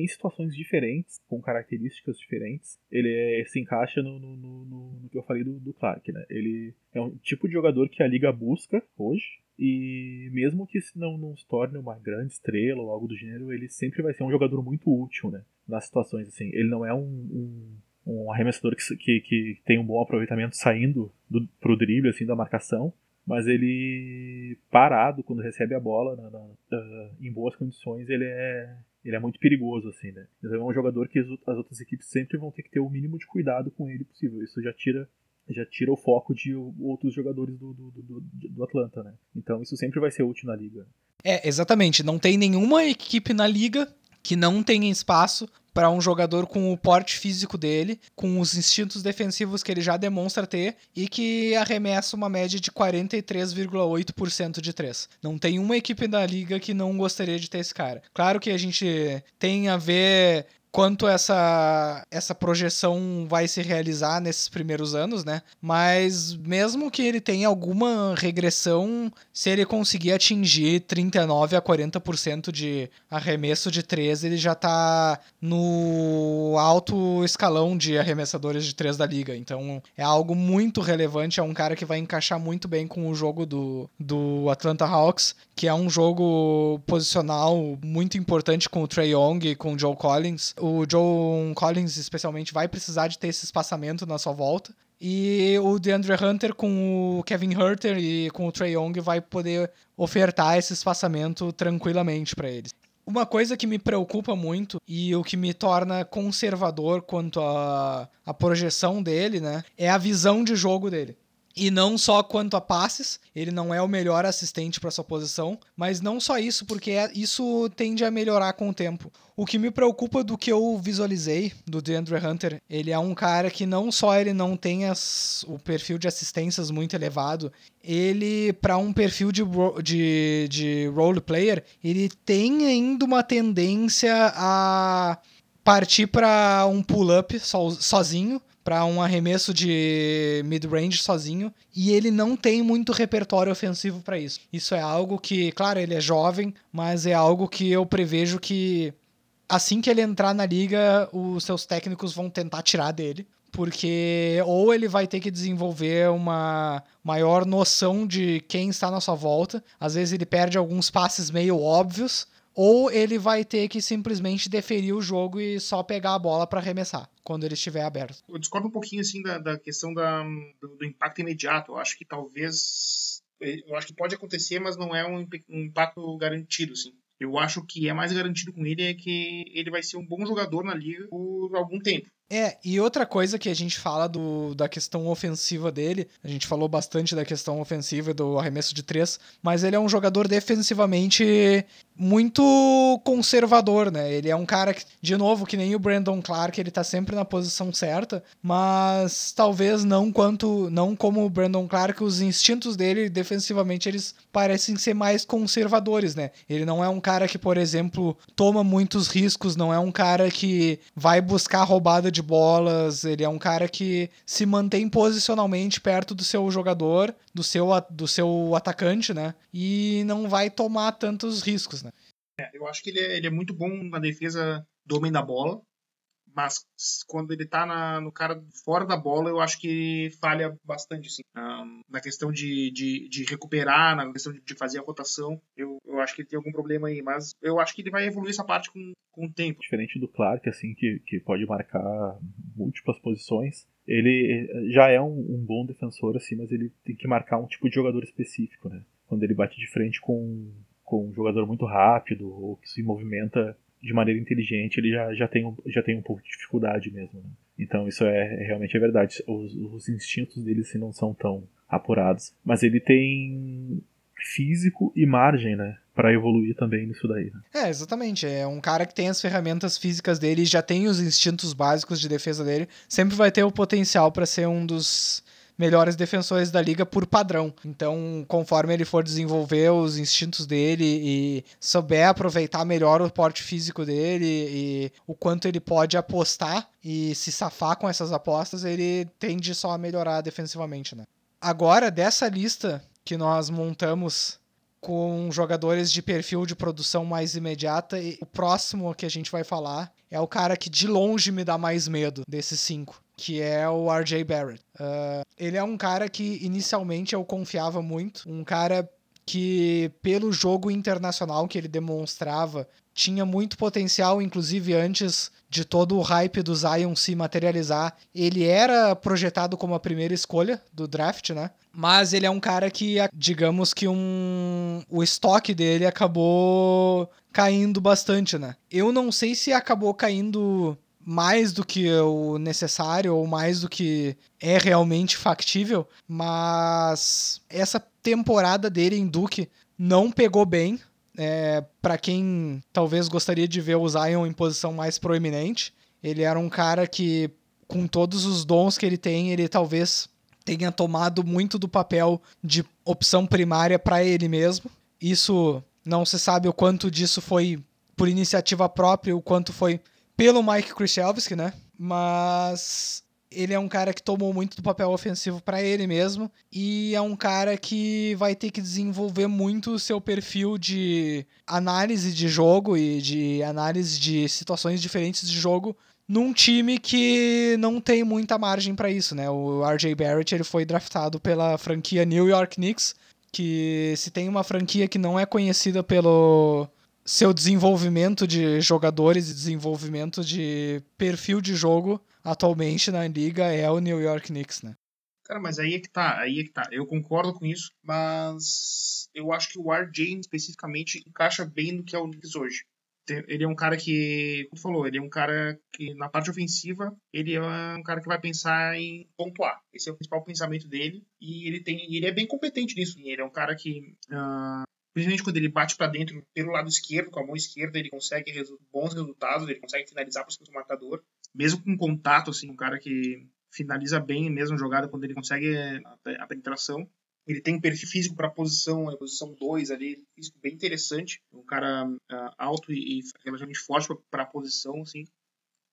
em situações diferentes, com características diferentes, ele é, se encaixa no, no, no, no, que eu falei do, do Clark, né? Ele é um tipo de jogador que a liga busca hoje, e mesmo que não, não se torne uma grande estrela ou algo do gênero, ele sempre vai ser um jogador muito útil, né? Nas situações assim. Ele não é um, um, um arremessador que, que, que, tem um bom aproveitamento saindo do, pro drible, assim, da marcação, mas ele parado quando recebe a bola na, na, uh, em boas condições, ele é ele é muito perigoso, assim, né? Então é um jogador que as outras equipes sempre vão ter que ter o mínimo de cuidado com ele possível. Isso já tira já tira o foco de outros jogadores do, do, do, do, Atlanta, né? Então isso sempre vai ser útil na liga. É, exatamente. Não tem nenhuma equipe na liga que não tenha espaço para um jogador com o porte físico dele, com os instintos defensivos que ele já demonstra ter e que arremessa uma média de 43,8% de 3. Não tem uma equipe da liga que não gostaria de ter esse cara. Claro que a gente tem a ver quanto essa essa projeção vai se realizar nesses primeiros anos, né? Mas mesmo que ele tenha alguma regressão, se ele conseguir atingir 39 a 40% de arremesso de 3, ele já tá no alto escalão de arremessadores de 3 da liga. Então é algo muito relevante, é um cara que vai encaixar muito bem com o jogo do, do Atlanta Hawks, que é um jogo posicional muito importante com o Trey Young e com o Joe Collins o John Collins, especialmente, vai precisar de ter esse espaçamento na sua volta. E o DeAndre Hunter com o Kevin Herter e com o Trey Young vai poder ofertar esse espaçamento tranquilamente para eles. Uma coisa que me preocupa muito e o que me torna conservador quanto à projeção dele, né, é a visão de jogo dele. E não só quanto a passes, ele não é o melhor assistente para sua posição, mas não só isso, porque é, isso tende a melhorar com o tempo. O que me preocupa do que eu visualizei do DeAndre Hunter, ele é um cara que não só ele não tem as, o perfil de assistências muito elevado, ele, para um perfil de, de, de role player, ele tem ainda uma tendência a partir para um pull-up so, sozinho, para um arremesso de mid-range sozinho e ele não tem muito repertório ofensivo para isso. Isso é algo que, claro, ele é jovem, mas é algo que eu prevejo que assim que ele entrar na liga, os seus técnicos vão tentar tirar dele, porque ou ele vai ter que desenvolver uma maior noção de quem está na sua volta, às vezes ele perde alguns passes meio óbvios, ou ele vai ter que simplesmente deferir o jogo e só pegar a bola para arremessar quando ele estiver aberto. Eu discordo um pouquinho assim da, da questão da, do, do, impacto imediato. Eu acho que talvez eu acho que pode acontecer, mas não é um, um impacto garantido, assim. Eu acho que é mais garantido com ele é que ele vai ser um bom jogador na liga por algum tempo. É, e outra coisa que a gente fala do, da questão ofensiva dele, a gente falou bastante da questão ofensiva do arremesso de três, mas ele é um jogador defensivamente muito conservador, né? Ele é um cara que, de novo, que nem o Brandon Clark, ele tá sempre na posição certa, mas talvez não quanto, não como o Brandon Clark, os instintos dele defensivamente eles parecem ser mais conservadores, né? Ele não é um cara que, por exemplo, toma muitos riscos, não é um cara que vai buscar roubada de bolas, ele é um cara que se mantém posicionalmente perto do seu jogador, do seu, do seu atacante, né? E não vai tomar tantos riscos, né? É, eu acho que ele é, ele é muito bom na defesa do homem da bola, mas quando ele tá na, no cara fora da bola, eu acho que falha bastante, assim. Um, na questão de, de, de, recuperar, na questão de, fazer a rotação, eu, eu acho que ele tem algum problema aí, mas eu acho que ele vai evoluir essa parte com, com o tempo. Diferente do Clark, assim, que, que pode marcar múltiplas posições, ele já é um, um, bom defensor, assim, mas ele tem que marcar um tipo de jogador específico, né? Quando ele bate de frente com, com um jogador muito rápido ou que se movimenta de maneira inteligente, ele já, já, tem, um, já tem um pouco de dificuldade mesmo. Né? Então isso é, é realmente é verdade. Os, os instintos dele assim, não são tão apurados. Mas ele tem físico e margem, né? para evoluir também nisso daí. Né? É, exatamente. É um cara que tem as ferramentas físicas dele já tem os instintos básicos de defesa dele, sempre vai ter o potencial para ser um dos melhores defensores da liga por padrão. Então, conforme ele for desenvolver os instintos dele e souber aproveitar melhor o porte físico dele e o quanto ele pode apostar e se safar com essas apostas, ele tende só a melhorar defensivamente, né? Agora, dessa lista que nós montamos com jogadores de perfil de produção mais imediata. E o próximo que a gente vai falar é o cara que de longe me dá mais medo desses cinco, que é o RJ Barrett. Uh, ele é um cara que inicialmente eu confiava muito, um cara que pelo jogo internacional que ele demonstrava tinha muito potencial, inclusive antes de todo o hype do Zion se materializar. Ele era projetado como a primeira escolha do draft, né? Mas ele é um cara que, digamos que um o estoque dele acabou caindo bastante, né? Eu não sei se acabou caindo mais do que o necessário ou mais do que é realmente factível, mas essa temporada dele em Duke não pegou bem. É, para quem talvez gostaria de ver o Zion em posição mais proeminente, ele era um cara que, com todos os dons que ele tem, ele talvez tenha tomado muito do papel de opção primária para ele mesmo. Isso não se sabe o quanto disso foi por iniciativa própria, o quanto foi pelo Mike Krzyzewski, né? Mas ele é um cara que tomou muito do papel ofensivo para ele mesmo e é um cara que vai ter que desenvolver muito o seu perfil de análise de jogo e de análise de situações diferentes de jogo num time que não tem muita margem para isso, né? O RJ Barrett ele foi draftado pela franquia New York Knicks, que se tem uma franquia que não é conhecida pelo seu desenvolvimento de jogadores e desenvolvimento de perfil de jogo atualmente na liga é o New York Knicks, né? Cara, mas aí é que tá, aí é que tá. Eu concordo com isso, mas eu acho que o RJ especificamente encaixa bem no que é o Knicks hoje. Ele é um cara que, como tu falou, ele é um cara que na parte ofensiva, ele é um cara que vai pensar em pontuar. Esse é o principal pensamento dele e ele tem, ele é bem competente nisso. Ele é um cara que uh, principalmente quando ele bate para dentro pelo lado esquerdo, com a mão esquerda, ele consegue resu bons resultados, ele consegue finalizar para o marcador, mesmo com contato, assim, um cara que finaliza bem mesmo jogada quando ele consegue a, a penetração. Ele tem perfil físico para a posição, a posição 2 ali, físico bem interessante, um cara uh, alto e, e relativamente forte para a posição, assim.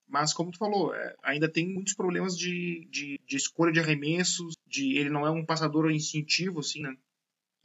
Mas, como tu falou, é, ainda tem muitos problemas de, de, de, escolha de arremessos, de ele não é um passador instintivo, assim, né?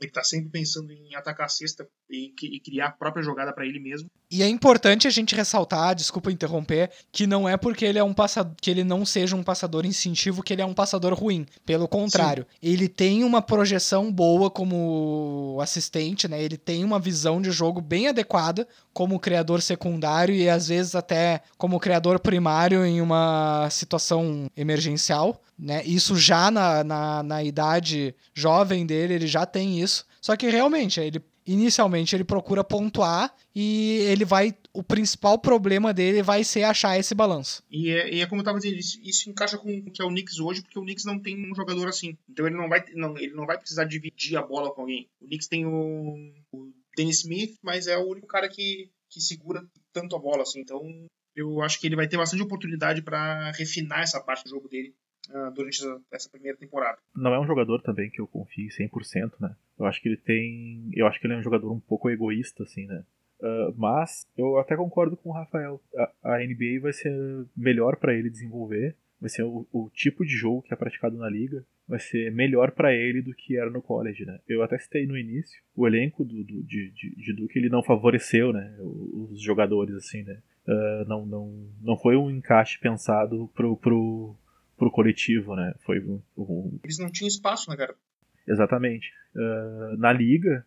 Ele está sempre pensando em atacar a cesta e, e criar a própria jogada para ele mesmo. E é importante a gente ressaltar, desculpa interromper, que não é porque ele é um passador, que ele não seja um passador instintivo que ele é um passador ruim. Pelo contrário, Sim. ele tem uma projeção boa como assistente, né? Ele tem uma visão de jogo bem adequada como criador secundário e às vezes até como criador primário em uma situação emergencial né? Isso já na, na, na idade jovem dele, ele já tem isso. Só que realmente, ele, inicialmente ele procura pontuar e ele vai. O principal problema dele vai ser achar esse balanço. E é, e é como eu tava dizendo, isso, isso encaixa com o que é o Knicks hoje, porque o Knicks não tem um jogador assim. Então ele não vai, não, ele não vai precisar dividir a bola com alguém. O Knicks tem o, o Dennis Smith, mas é o único cara que, que segura tanto a bola assim. Então eu acho que ele vai ter bastante oportunidade para refinar essa parte do jogo dele uh, durante essa primeira temporada. Não é um jogador também que eu confie 100%, né? Eu acho que ele tem, eu acho que ele é um jogador um pouco egoísta assim, né? Uh, mas eu até concordo com o Rafael. A, a NBA vai ser melhor para ele desenvolver, vai ser o, o, tipo de jogo que é praticado na liga, vai ser melhor para ele do que era no college, né? Eu até citei no início o elenco do, do de, de, de Duke ele não favoreceu, né? Os jogadores assim, né? Uh, não, não, não foi um encaixe pensado pro, pro, pro coletivo, né? Foi um, um... Eles não tinham espaço, né, cara? Exatamente. Uh, na liga,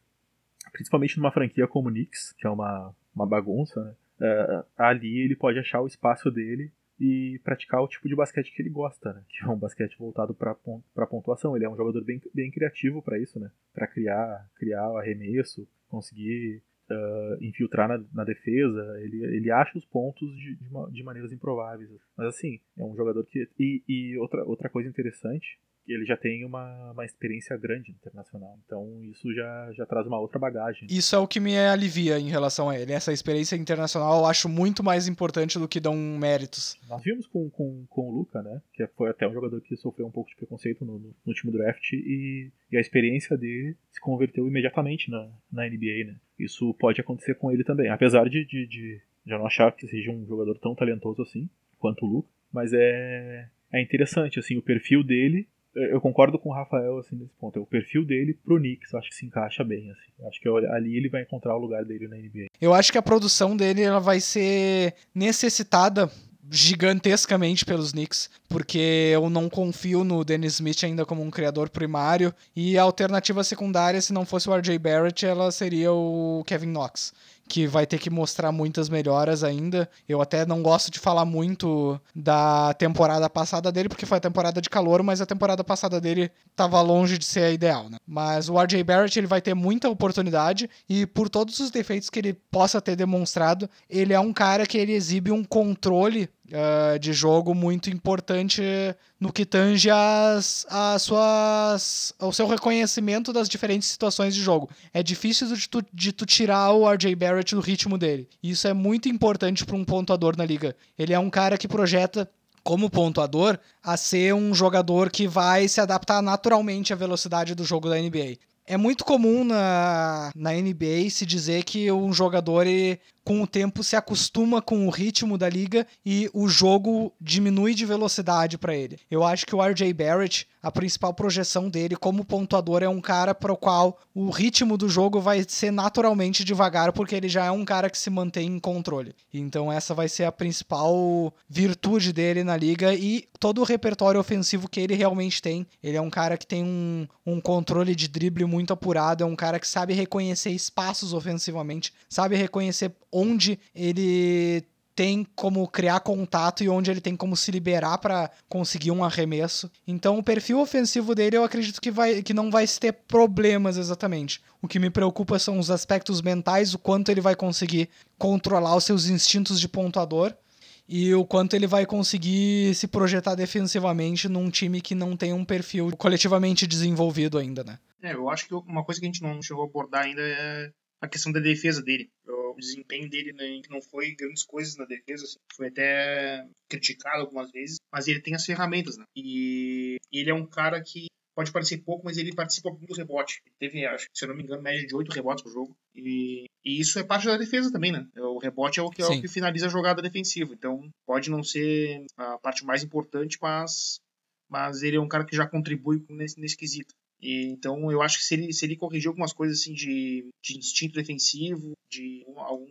principalmente numa franquia como o Knicks, que é uma, uma bagunça, né? uh, ali ele pode achar o espaço dele e praticar o tipo de basquete que ele gosta, né? Que é um basquete voltado para para pontuação. Ele é um jogador bem, bem criativo para isso, né? Para criar criar arremesso, conseguir uh, infiltrar na, na, defesa, ele, ele acha os pontos de, de, de, maneiras improváveis. Mas assim, é um jogador que. E, e outra, outra coisa interessante ele já tem uma, uma experiência grande internacional. Então isso já, já traz uma outra bagagem. Isso é o que me alivia em relação a ele. Essa experiência internacional eu acho muito mais importante do que dão méritos. Nós vimos com, com, com o Luca, né? Que foi até um jogador que sofreu um pouco de preconceito no, no, draft e, e, a experiência dele se converteu imediatamente na, na NBA, né? Isso pode acontecer com ele também. Apesar de, de, de, eu não achar que seja um jogador tão talentoso assim quanto o Luca. Mas é, é interessante, assim, o perfil dele eu concordo com o Rafael assim nesse ponto. O perfil dele pro Knicks, acho que se encaixa bem assim. Acho que ali ele vai encontrar o lugar dele na NBA. Eu acho que a produção dele ela vai ser necessitada gigantescamente pelos Knicks, porque eu não confio no Dennis Smith ainda como um criador primário e a alternativa secundária, se não fosse o RJ Barrett, ela seria o Kevin Knox que vai ter que mostrar muitas melhoras ainda. Eu até não gosto de falar muito da temporada passada dele, porque foi a temporada de calor, mas a temporada passada dele estava longe de ser a ideal, né? Mas o RJ Barrett ele vai ter muita oportunidade e por todos os defeitos que ele possa ter demonstrado, ele é um cara que ele exibe um controle uh, de jogo muito importante no que tange as, as suas, o seu reconhecimento das diferentes situações de jogo. É difícil de tu, de tu tirar o RJ Barrett do ritmo dele. Isso é muito importante para um pontuador na liga. Ele é um cara que projeta como pontuador a ser um jogador que vai se adaptar naturalmente à velocidade do jogo da NBA. É muito comum na, na NBA se dizer que um jogador ele, com o tempo se acostuma com o ritmo da liga e o jogo diminui de velocidade para ele. Eu acho que o RJ Barrett, a principal projeção dele como pontuador é um cara para o qual o ritmo do jogo vai ser naturalmente devagar porque ele já é um cara que se mantém em controle. Então essa vai ser a principal virtude dele na liga e todo o repertório ofensivo que ele realmente tem. Ele é um cara que tem um, um controle de drible muito apurado, é um cara que sabe reconhecer espaços ofensivamente, sabe reconhecer onde ele tem como criar contato e onde ele tem como se liberar para conseguir um arremesso. Então o perfil ofensivo dele eu acredito que, vai, que não vai ter problemas exatamente. O que me preocupa são os aspectos mentais, o quanto ele vai conseguir controlar os seus instintos de pontuador e o quanto ele vai conseguir se projetar defensivamente num time que não tem um perfil coletivamente desenvolvido ainda, né? É, eu acho que uma coisa que a gente não chegou a abordar ainda é a questão da defesa dele. O desempenho dele né, não foi grandes coisas na defesa, assim. foi até criticado algumas vezes, mas ele tem as ferramentas, né? E ele é um cara que pode parecer pouco, mas ele participa do rebote. Ele teve, acho, se eu não me engano, média de 8 rebotes por jogo. E, e, isso é parte da defesa também, né? O rebote é o, que, é o que finaliza a jogada defensiva. Então, pode não ser a parte mais importante, mas, mas ele é um cara que já contribui nesse, nesse quesito. E, então eu acho que se ele, se ele corrigir algumas coisas assim de, de instinto defensivo, de algum,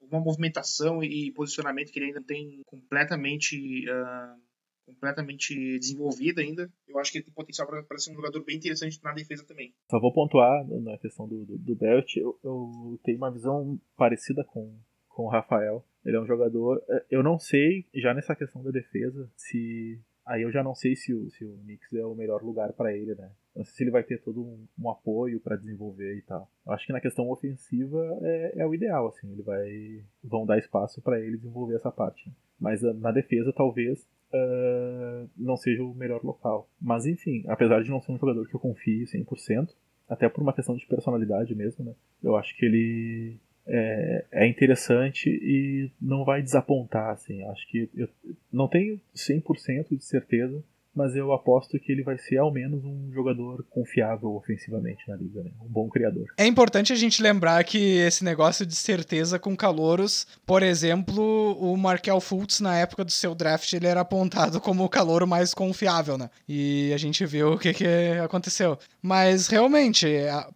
alguma movimentação e posicionamento que ele ainda tem completamente uh, completamente desenvolvida ainda, eu acho que ele tem potencial para ser um jogador bem interessante na defesa também. Só vou pontuar na questão do, do, do Belt, eu, eu tenho uma visão parecida com, com o Rafael. Ele é um jogador. É, eu não sei, já nessa questão da defesa, se Aí eu já não sei se o, se o Knicks é o melhor lugar para ele, né? Não sei se ele vai ter todo um, um apoio para desenvolver e tal. Eu acho que na questão ofensiva é, é o ideal, assim. Ele vai vão dar espaço para ele desenvolver essa parte. Né? Mas uh, na defesa talvez uh, não seja o melhor local. Mas enfim, apesar de não ser um jogador que eu confie 100%, até por uma questão de personalidade mesmo, né? Eu acho que ele é, é, interessante e não vai desapontar, assim. Acho que eu não tenho 100% de certeza mas eu aposto que ele vai ser ao menos um jogador confiável ofensivamente na liga, né? um bom criador. É importante a gente lembrar que esse negócio de certeza com calouros, por exemplo, o Markel Fultz na época do seu draft ele era apontado como o calouro mais confiável, né? E a gente viu o que, que aconteceu. Mas realmente,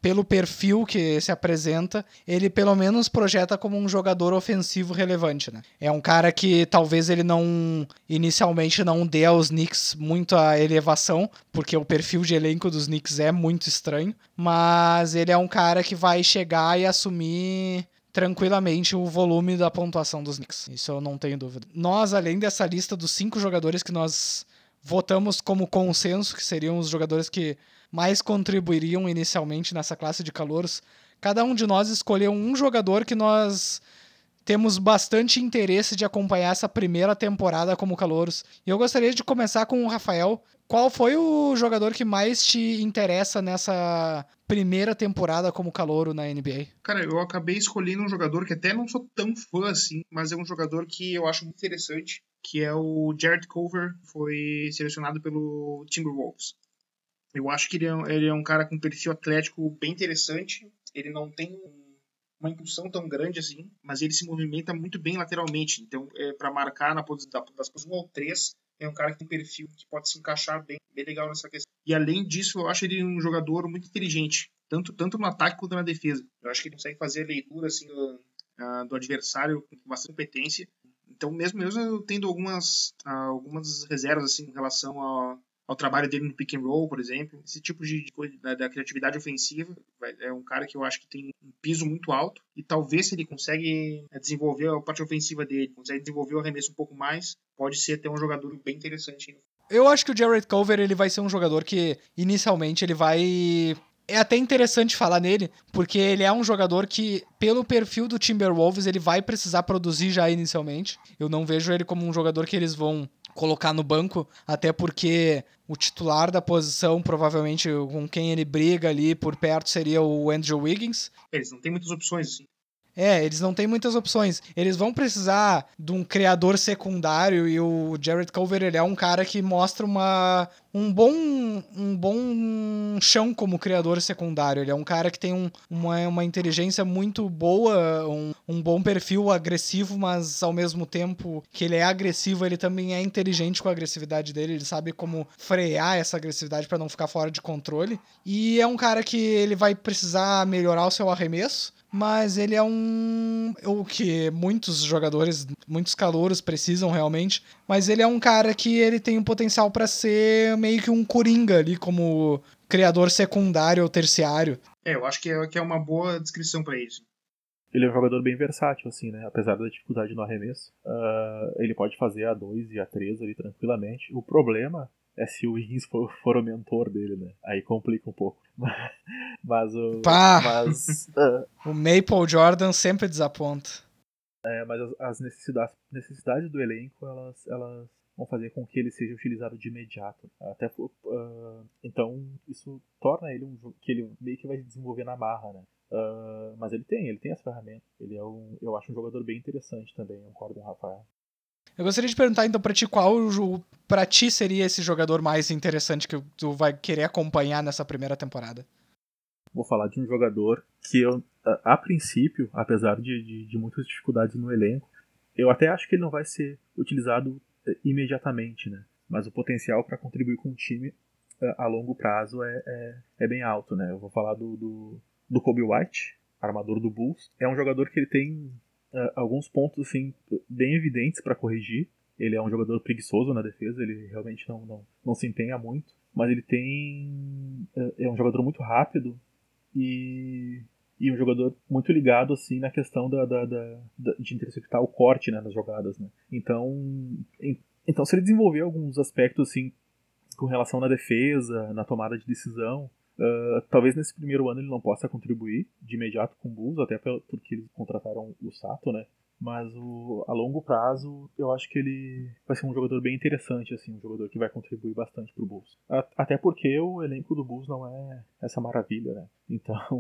pelo perfil que se apresenta, ele pelo menos projeta como um jogador ofensivo relevante, né? É um cara que talvez ele não inicialmente não dê aos Knicks muito muita elevação, porque o perfil de elenco dos Knicks é muito estranho, mas ele é um cara que vai chegar e assumir tranquilamente o volume da pontuação dos Knicks. Isso eu não tenho dúvida. Nós, além dessa lista dos cinco jogadores que nós votamos como consenso, que seriam os jogadores que mais contribuiriam inicialmente nessa classe de calouros, cada um de nós escolheu um jogador que nós temos bastante interesse de acompanhar essa primeira temporada como calouros. E eu gostaria de começar com o Rafael. Qual foi o jogador que mais te interessa nessa primeira temporada como calouro na NBA? Cara, eu acabei escolhendo um jogador que até não sou tão fã assim, mas é um jogador que eu acho muito interessante, que é o Jared Culver, foi selecionado pelo Timberwolves. Eu acho que ele é, ele é um cara com um perfil atlético bem interessante. Ele não tem um uma impulsão tão grande assim, mas ele se movimenta muito bem lateralmente. Então, é, para marcar na posição das posições 1 ao 3, é um cara que tem perfil que pode se encaixar bem, bem legal nessa questão. E além disso, eu acho ele um jogador muito inteligente, tanto, tanto no ataque quanto na defesa. Eu acho que ele consegue fazer a leitura assim, do, uh, do adversário com bastante competência. Então, mesmo, eu tendo algumas, uh, algumas reservas assim, em relação a, ao trabalho dele no pick and roll, por exemplo. Esse tipo de coisa da, da, criatividade ofensiva é um cara que eu acho que tem um piso muito alto e talvez se ele consegue é, desenvolver a parte ofensiva dele, consegue desenvolver o arremesso um pouco mais, pode ser até um jogador bem interessante. Eu acho que o Jared Culver ele vai ser um jogador que inicialmente ele vai é até interessante falar nele, porque ele é um jogador que, pelo perfil do Timberwolves, ele vai precisar produzir já inicialmente. Eu não vejo ele como um jogador que eles vão colocar no banco, até porque o titular da posição, provavelmente com quem ele briga ali por perto, seria o Andrew Wiggins. Eles não têm muitas opções, assim. É, eles não têm muitas opções. Eles vão precisar de um criador secundário e o Jared Culver ele é um cara que mostra uma, um, bom, um bom chão como criador secundário. Ele é um cara que tem um, uma, uma inteligência muito boa, um, um bom perfil agressivo, mas ao mesmo tempo que ele é agressivo, ele também é inteligente com a agressividade dele. Ele sabe como frear essa agressividade para não ficar fora de controle. E é um cara que ele vai precisar melhorar o seu arremesso mas ele é um. O que muitos jogadores, muitos calouros precisam realmente. Mas ele é um cara que ele tem um potencial para ser meio que um coringa ali, como criador secundário ou terciário. É, eu acho que é, que é uma boa descrição para isso. Ele é um jogador bem versátil, assim, né? Apesar da dificuldade no arremesso. Uh, ele pode fazer a 2 e a 3 ali tranquilamente. O problema é se o Wiggins for, for, o mentor dele, né? Aí complica um pouco. (laughs) Mas o. Pá! Mas, uh, (laughs) o Maple Jordan sempre desaponta. É, mas as, as necessidades, necessidades do elenco, elas, elas vão fazer com que ele seja utilizado de imediato. Até uh, então isso torna ele um que ele meio que vai se desenvolver na marra, né? Uh, mas ele tem, ele tem essa ferramenta. Ele é um, eu acho um jogador bem interessante também, eu concordo com o Rafael. Eu gostaria de perguntar então para ti qual para ti seria esse jogador mais interessante que tu vai querer acompanhar nessa primeira temporada. Vou falar de um jogador que eu, a, a princípio, apesar de, de, de, muitas dificuldades no elenco, eu até acho que ele não vai ser utilizado eh, imediatamente, né? Mas o potencial para contribuir com o time eh, a longo prazo é, é, é, bem alto, né? Eu vou falar do, do, do Kobe White, armador do Bulls. É um jogador que ele tem uh, alguns pontos assim bem evidentes para corrigir. Ele é um jogador preguiçoso na defesa, ele realmente não, não, não se empenha muito, mas ele tem uh, é um jogador muito rápido e, e um jogador muito ligado assim na questão da, da, da, da de interceptar o corte né, nas jogadas. Né? Então, em, Então, se ele desenvolver alguns aspectos assim com relação na defesa, na tomada de decisão, uh, talvez nesse primeiro ano ele não possa contribuir de imediato com o Bulls, até porque eles contrataram o Sato, né? Mas o, a longo prazo, eu acho que ele vai ser um jogador bem interessante, assim, um jogador que vai contribuir bastante pro Bulls. Até porque o elenco do Bulls não é essa maravilha, né? Então,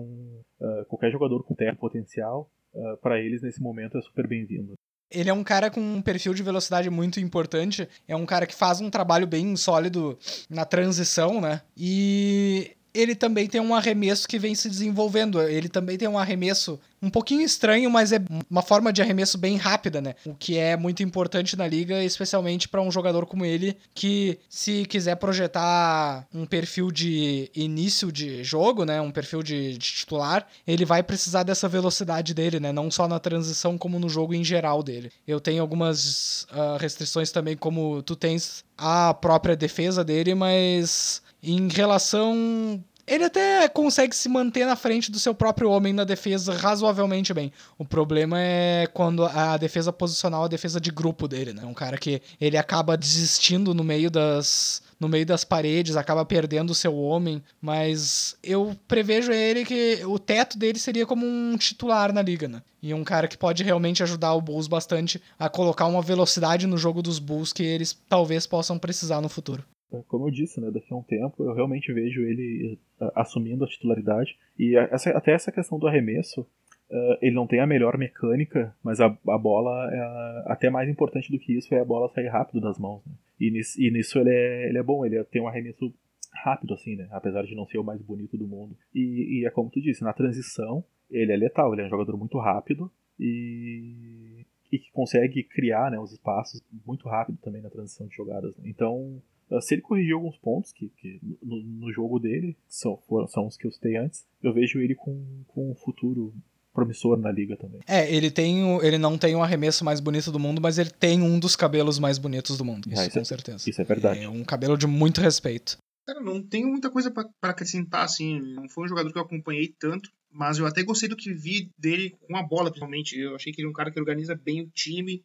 uh, (laughs) qualquer jogador com terra potencial, uh, para eles nesse momento é super bem-vindo. Ele é um cara com um perfil de velocidade muito importante. É um cara que faz um trabalho bem sólido na transição, né? E ele também tem um arremesso que vem se desenvolvendo. Ele também tem um arremesso um pouquinho estranho, mas é uma forma de arremesso bem rápida, né? O que é muito importante na liga, especialmente para um jogador como ele, que se quiser projetar um perfil de início de jogo, né? Um perfil de, de titular, ele vai precisar dessa velocidade dele, né? Não só na transição, como no jogo em geral dele. Eu tenho algumas uh, restrições também, como tu tens a própria defesa dele, mas em relação ele até consegue se manter na frente do seu próprio homem na defesa razoavelmente bem. O problema é quando a defesa posicional, a defesa de grupo dele, né? Um cara que ele acaba desistindo no meio das no meio das paredes, acaba perdendo o seu homem, mas eu prevejo ele que o teto dele seria como um titular na liga, né? E um cara que pode realmente ajudar o Bulls bastante a colocar uma velocidade no jogo dos Bulls que eles talvez possam precisar no futuro. É, como eu disse, né, daqui a um tempo eu realmente vejo ele uh, assumindo a titularidade. E essa, até essa questão do arremesso, uh, ele não tem a melhor mecânica, mas a, a bola, é até mais importante do que isso, é a bola sair rápido das mãos. Né? E, nisso, e nisso ele é, ele é bom, ele tem um arremesso rápido, assim, né? Apesar de não ser o mais bonito do mundo. E, e é como tu disse, na transição, ele é letal, ele é um jogador muito rápido e, e que consegue criar né, os espaços muito rápido também na transição de jogadas. Né? Então, se ele corrigir alguns pontos que, que no, no, jogo dele, são, foram, são os que eu citei antes, eu vejo ele com, com um futuro promissor na liga também. É, ele tem ele não tem o arremesso mais bonito do mundo, mas ele tem um dos cabelos mais bonitos do mundo. Isso, ah, isso com é, certeza. Isso é verdade. É um cabelo de muito respeito. Cara, não tenho muita coisa para acrescentar, assim. Não foi um jogador que eu acompanhei tanto, mas eu até gostei do que vi dele com a bola, principalmente. Eu achei que ele é um cara que organiza bem o time,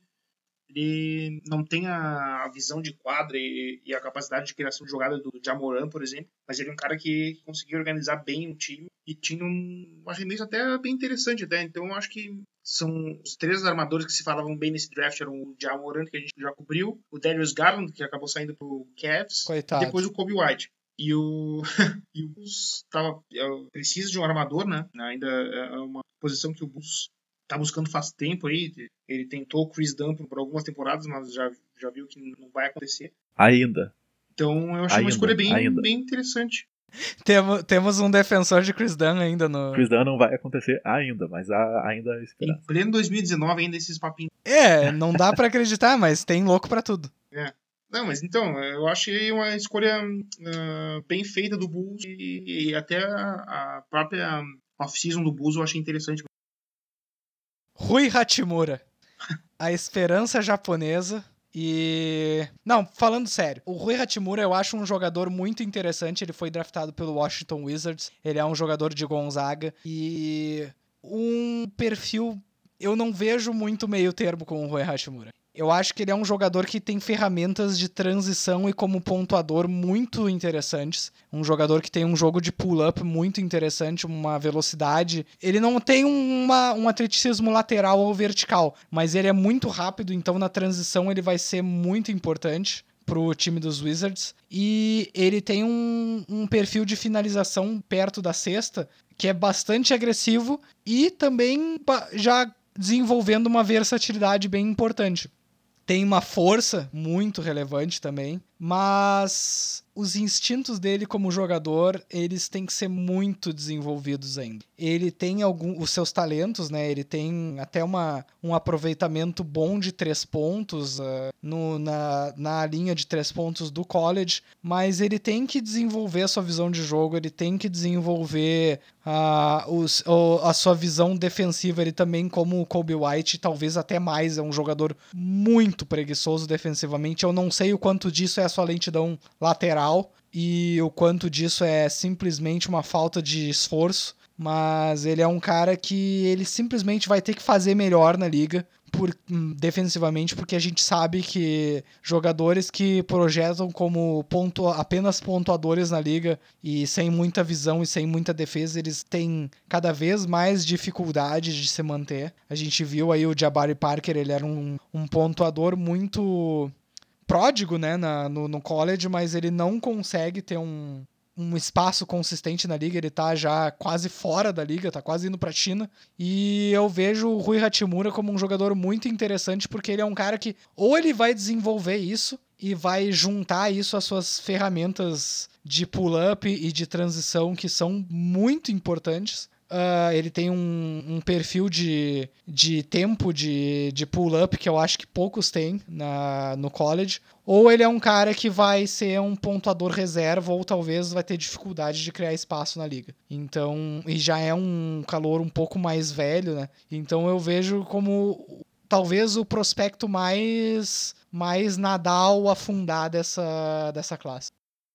ele não tem a visão de quadra e, e, a capacidade de criação de jogada do Jamoran, por exemplo, mas ele é um cara que conseguia organizar bem o time e tinha um arremesso até bem interessante até. Então eu acho que são os três armadores que se falavam bem nesse draft eram o Jamoran, que a gente já cobriu, o Darius Garland, que acabou saindo pro Cavs, Coitado. e depois o Kobe White. E o, (laughs) e o Bulls tava, precisa de um armador, né? Ainda é uma posição que o Bulls tá buscando faz tempo aí. Ele tentou o Chris Dunn por algumas temporadas, mas já, já viu que não vai acontecer. Ainda. Então eu achei ainda, uma escolha bem, bem interessante. Temos, temos um defensor de Chris Dunn ainda no. Chris Dunn não vai acontecer ainda, mas há ainda esperança. Em pleno 2019 ainda esses papinhos. É, não dá para acreditar, mas tem louco para tudo. É. Não, mas então, eu achei uma escolha uh, bem feita do Bulls e, e até a, a própria off-season do Bulls eu achei interessante. Rui Hachimura. A esperança japonesa. E. Não, falando sério, o Rui Hachimura eu acho um jogador muito interessante. Ele foi draftado pelo Washington Wizards. Ele é um jogador de Gonzaga. E. Um perfil. Eu não vejo muito meio termo com o Rui Hachimura. Eu acho que ele é um jogador que tem ferramentas de transição e como pontuador muito interessantes. Um jogador que tem um jogo de pull-up muito interessante, uma velocidade. Ele não tem uma, um atleticismo lateral ou vertical, mas ele é muito rápido, então na transição ele vai ser muito importante pro time dos Wizards. E ele tem um, um perfil de finalização perto da cesta que é bastante agressivo e também já desenvolvendo uma versatilidade bem importante tem uma força muito relevante também, mas os instintos dele como jogador, eles têm que ser muito desenvolvidos ainda. Ele tem algum, os seus talentos, né? Ele tem até uma, um aproveitamento bom de três pontos uh, no, na, na linha de três pontos do college, mas ele tem que desenvolver a sua visão de jogo, ele tem que desenvolver uh, os, a sua visão defensiva. Ele também, como o Kobe White, talvez até mais, é um jogador muito preguiçoso defensivamente. Eu não sei o quanto disso é sua lentidão lateral e o quanto disso é simplesmente uma falta de esforço, mas ele é um cara que ele simplesmente vai ter que fazer melhor na liga por, hum, defensivamente, porque a gente sabe que jogadores que projetam como ponto, apenas pontuadores na liga e sem muita visão e sem muita defesa, eles têm cada vez mais dificuldade de se manter. A gente viu aí o Jabari Parker, ele era um, um pontuador muito pródigo né, na, no, no college, mas ele não consegue ter um, um espaço consistente na liga, ele tá já quase fora da liga, tá quase indo pra China. E eu vejo o Rui Hachimura como um jogador muito interessante, porque ele é um cara que ou ele vai desenvolver isso e vai juntar isso às suas ferramentas de pull-up e de transição que são muito importantes, Uh, ele tem um, um, perfil de, de tempo de, de pull-up que eu acho que poucos têm na, no college. Ou ele é um cara que vai ser um pontuador reserva, ou talvez vai ter dificuldade de criar espaço na liga. Então, e já é um calor um pouco mais velho, né? Então eu vejo como talvez o prospecto mais mais Nadal afundar dessa, dessa classe.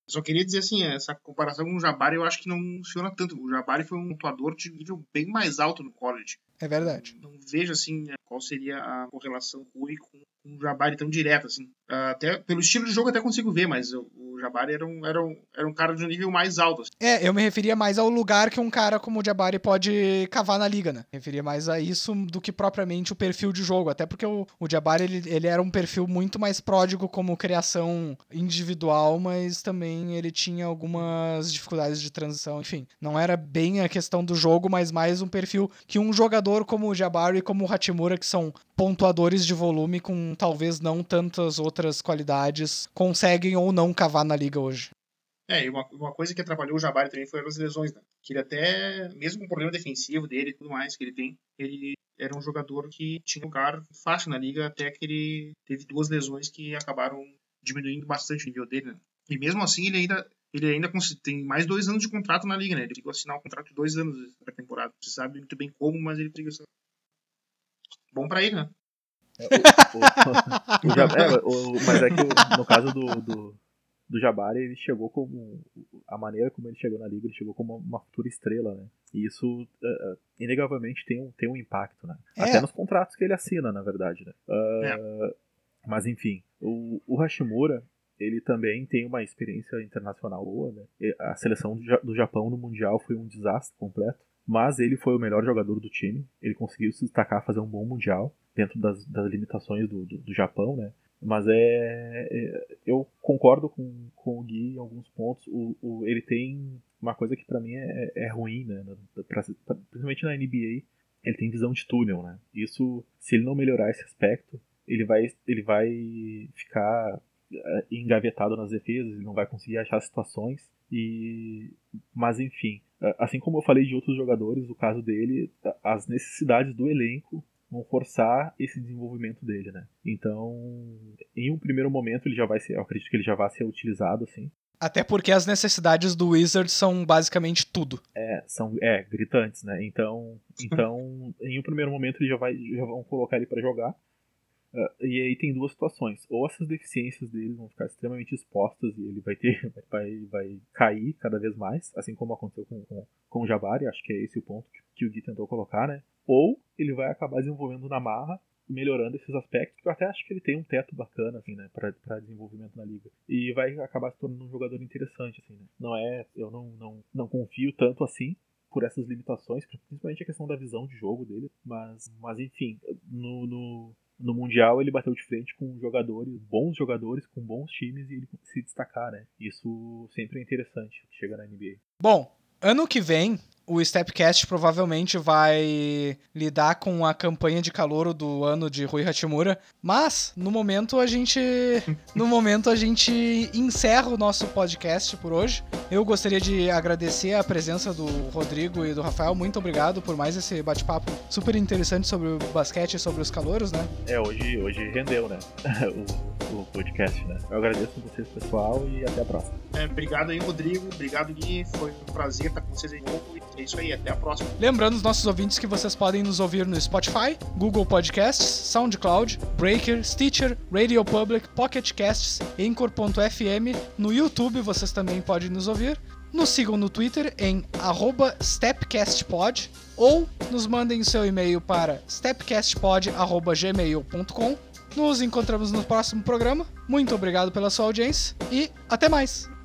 Só queria dizer assim, essa comparação com o Jabari eu acho que não funciona tanto. O Jabari foi um atuador de nível bem mais alto no college. É verdade. Não, vejo assim qual seria a correlação Rui com um Jabari tão direto assim. Até pelo estilo de jogo até consigo ver, mas o, Jabari era um, era, um, era um cara de um nível mais alto. Assim. É, eu me referia mais ao lugar que um cara como o Jabari pode cavar na liga, né? Me referia mais a isso do que propriamente o perfil de jogo. Até porque o, o Jabari ele, ele era um perfil muito mais pródigo como criação individual, mas também ele tinha algumas dificuldades de transição. Enfim, não era bem a questão do jogo, mas mais um perfil que um jogador como o Jabari e como o Hachimura, que são pontuadores de volume com talvez não tantas outras qualidades, conseguem ou não cavar na liga hoje. É, e uma, uma coisa que atrapalhou o Jabari também foi as lesões, né? Que ele até, mesmo com o problema defensivo dele e tudo mais que ele tem, ele era um jogador que tinha lugar fácil na liga até que ele teve duas lesões que acabaram diminuindo bastante o nível dele, né? E mesmo assim ele ainda ele ainda tem mais dois anos de contrato na liga, né? Ele conseguiu assinar um contrato de dois anos para temporada. Você sabe muito bem como, mas ele conseguiu Bom pra ele, né? O, o, o, é, mas é que no caso do, do, do Jabari, ele chegou como. A maneira como ele chegou na liga, ele chegou como uma futura estrela, né? E isso, uh, inegavelmente, tem um, tem um impacto, né? É. Até nos contratos que ele assina, na verdade, né? Uh, é. Mas enfim, o, o Hashimura, ele também tem uma experiência internacional boa, né? A seleção do Japão no Mundial foi um desastre completo mas ele foi o melhor jogador do time. Ele conseguiu se destacar, fazer um bom mundial dentro das, das limitações do, do, do, Japão, né? Mas é, é, eu concordo com, com o Gui em alguns pontos. O, o ele tem uma coisa que para mim é, é, ruim, né? Pra, pra, principalmente na NBA, ele tem visão de túnel, né? Isso, se ele não melhorar esse aspecto, ele vai, ele vai ficar é, engavetado nas defesas, ele não vai conseguir achar situações. E, mas enfim, é, assim como eu falei de outros jogadores, o caso dele, as necessidades do elenco vão forçar esse desenvolvimento dele, né? Então, em um primeiro momento ele já vai ser, eu acredito que ele já vai ser utilizado assim. Até porque as necessidades do Wizard são basicamente tudo. É, são é, gritantes, né? Então, (laughs) então em um primeiro momento ele já vai já vão colocar ele para jogar. Uh, e aí tem duas situações. Ou essas deficiências dele vão ficar extremamente expostas e ele vai ter (laughs) vai, vai cair cada vez mais, assim como aconteceu com, com, com o Jabari, acho que é esse o ponto que, que o Gui tentou colocar, né? Ou ele vai acabar desenvolvendo na marra melhorando esses aspectos, que eu até acho que ele tem um teto bacana, assim, né, para desenvolvimento na liga. E vai acabar se tornando um jogador interessante, assim, né? Não é, eu não, não, não confio tanto assim, por essas limitações, principalmente a questão da visão de jogo dele, mas, mas enfim, no, no, no Mundial ele bateu de frente com jogadores, bons jogadores, com bons times e ele se destacar, né? Isso sempre é interessante, chega na NBA. Bom, ano que vem o Stepcast provavelmente vai lidar com a campanha de calor do ano de Rui Hachimura, mas no momento a gente (laughs) no momento a gente encerra o nosso podcast por hoje. Eu gostaria de agradecer a presença do Rodrigo e do Rafael. Muito obrigado por mais esse bate-papo super interessante sobre o basquete e sobre os calouros, né? É, hoje, hoje rendeu, né? (laughs) o, o podcast, né? Eu agradeço a vocês, pessoal, e até a próxima. É, obrigado aí, Rodrigo. Obrigado, Gui. Foi um prazer estar com vocês aí de novo. É isso aí, até a próxima. Lembrando os nossos ouvintes que vocês podem nos ouvir no Spotify, Google Podcasts, SoundCloud, Breaker, Stitcher, Radio Public, Pocket Casts, Anchor.fm. No YouTube vocês também podem nos ouvir. Nos sigam no Twitter em stepcastpod ou nos mandem seu e-mail para stepcastpod.gmail.com. Nos encontramos no próximo programa. Muito obrigado pela sua audiência e até mais!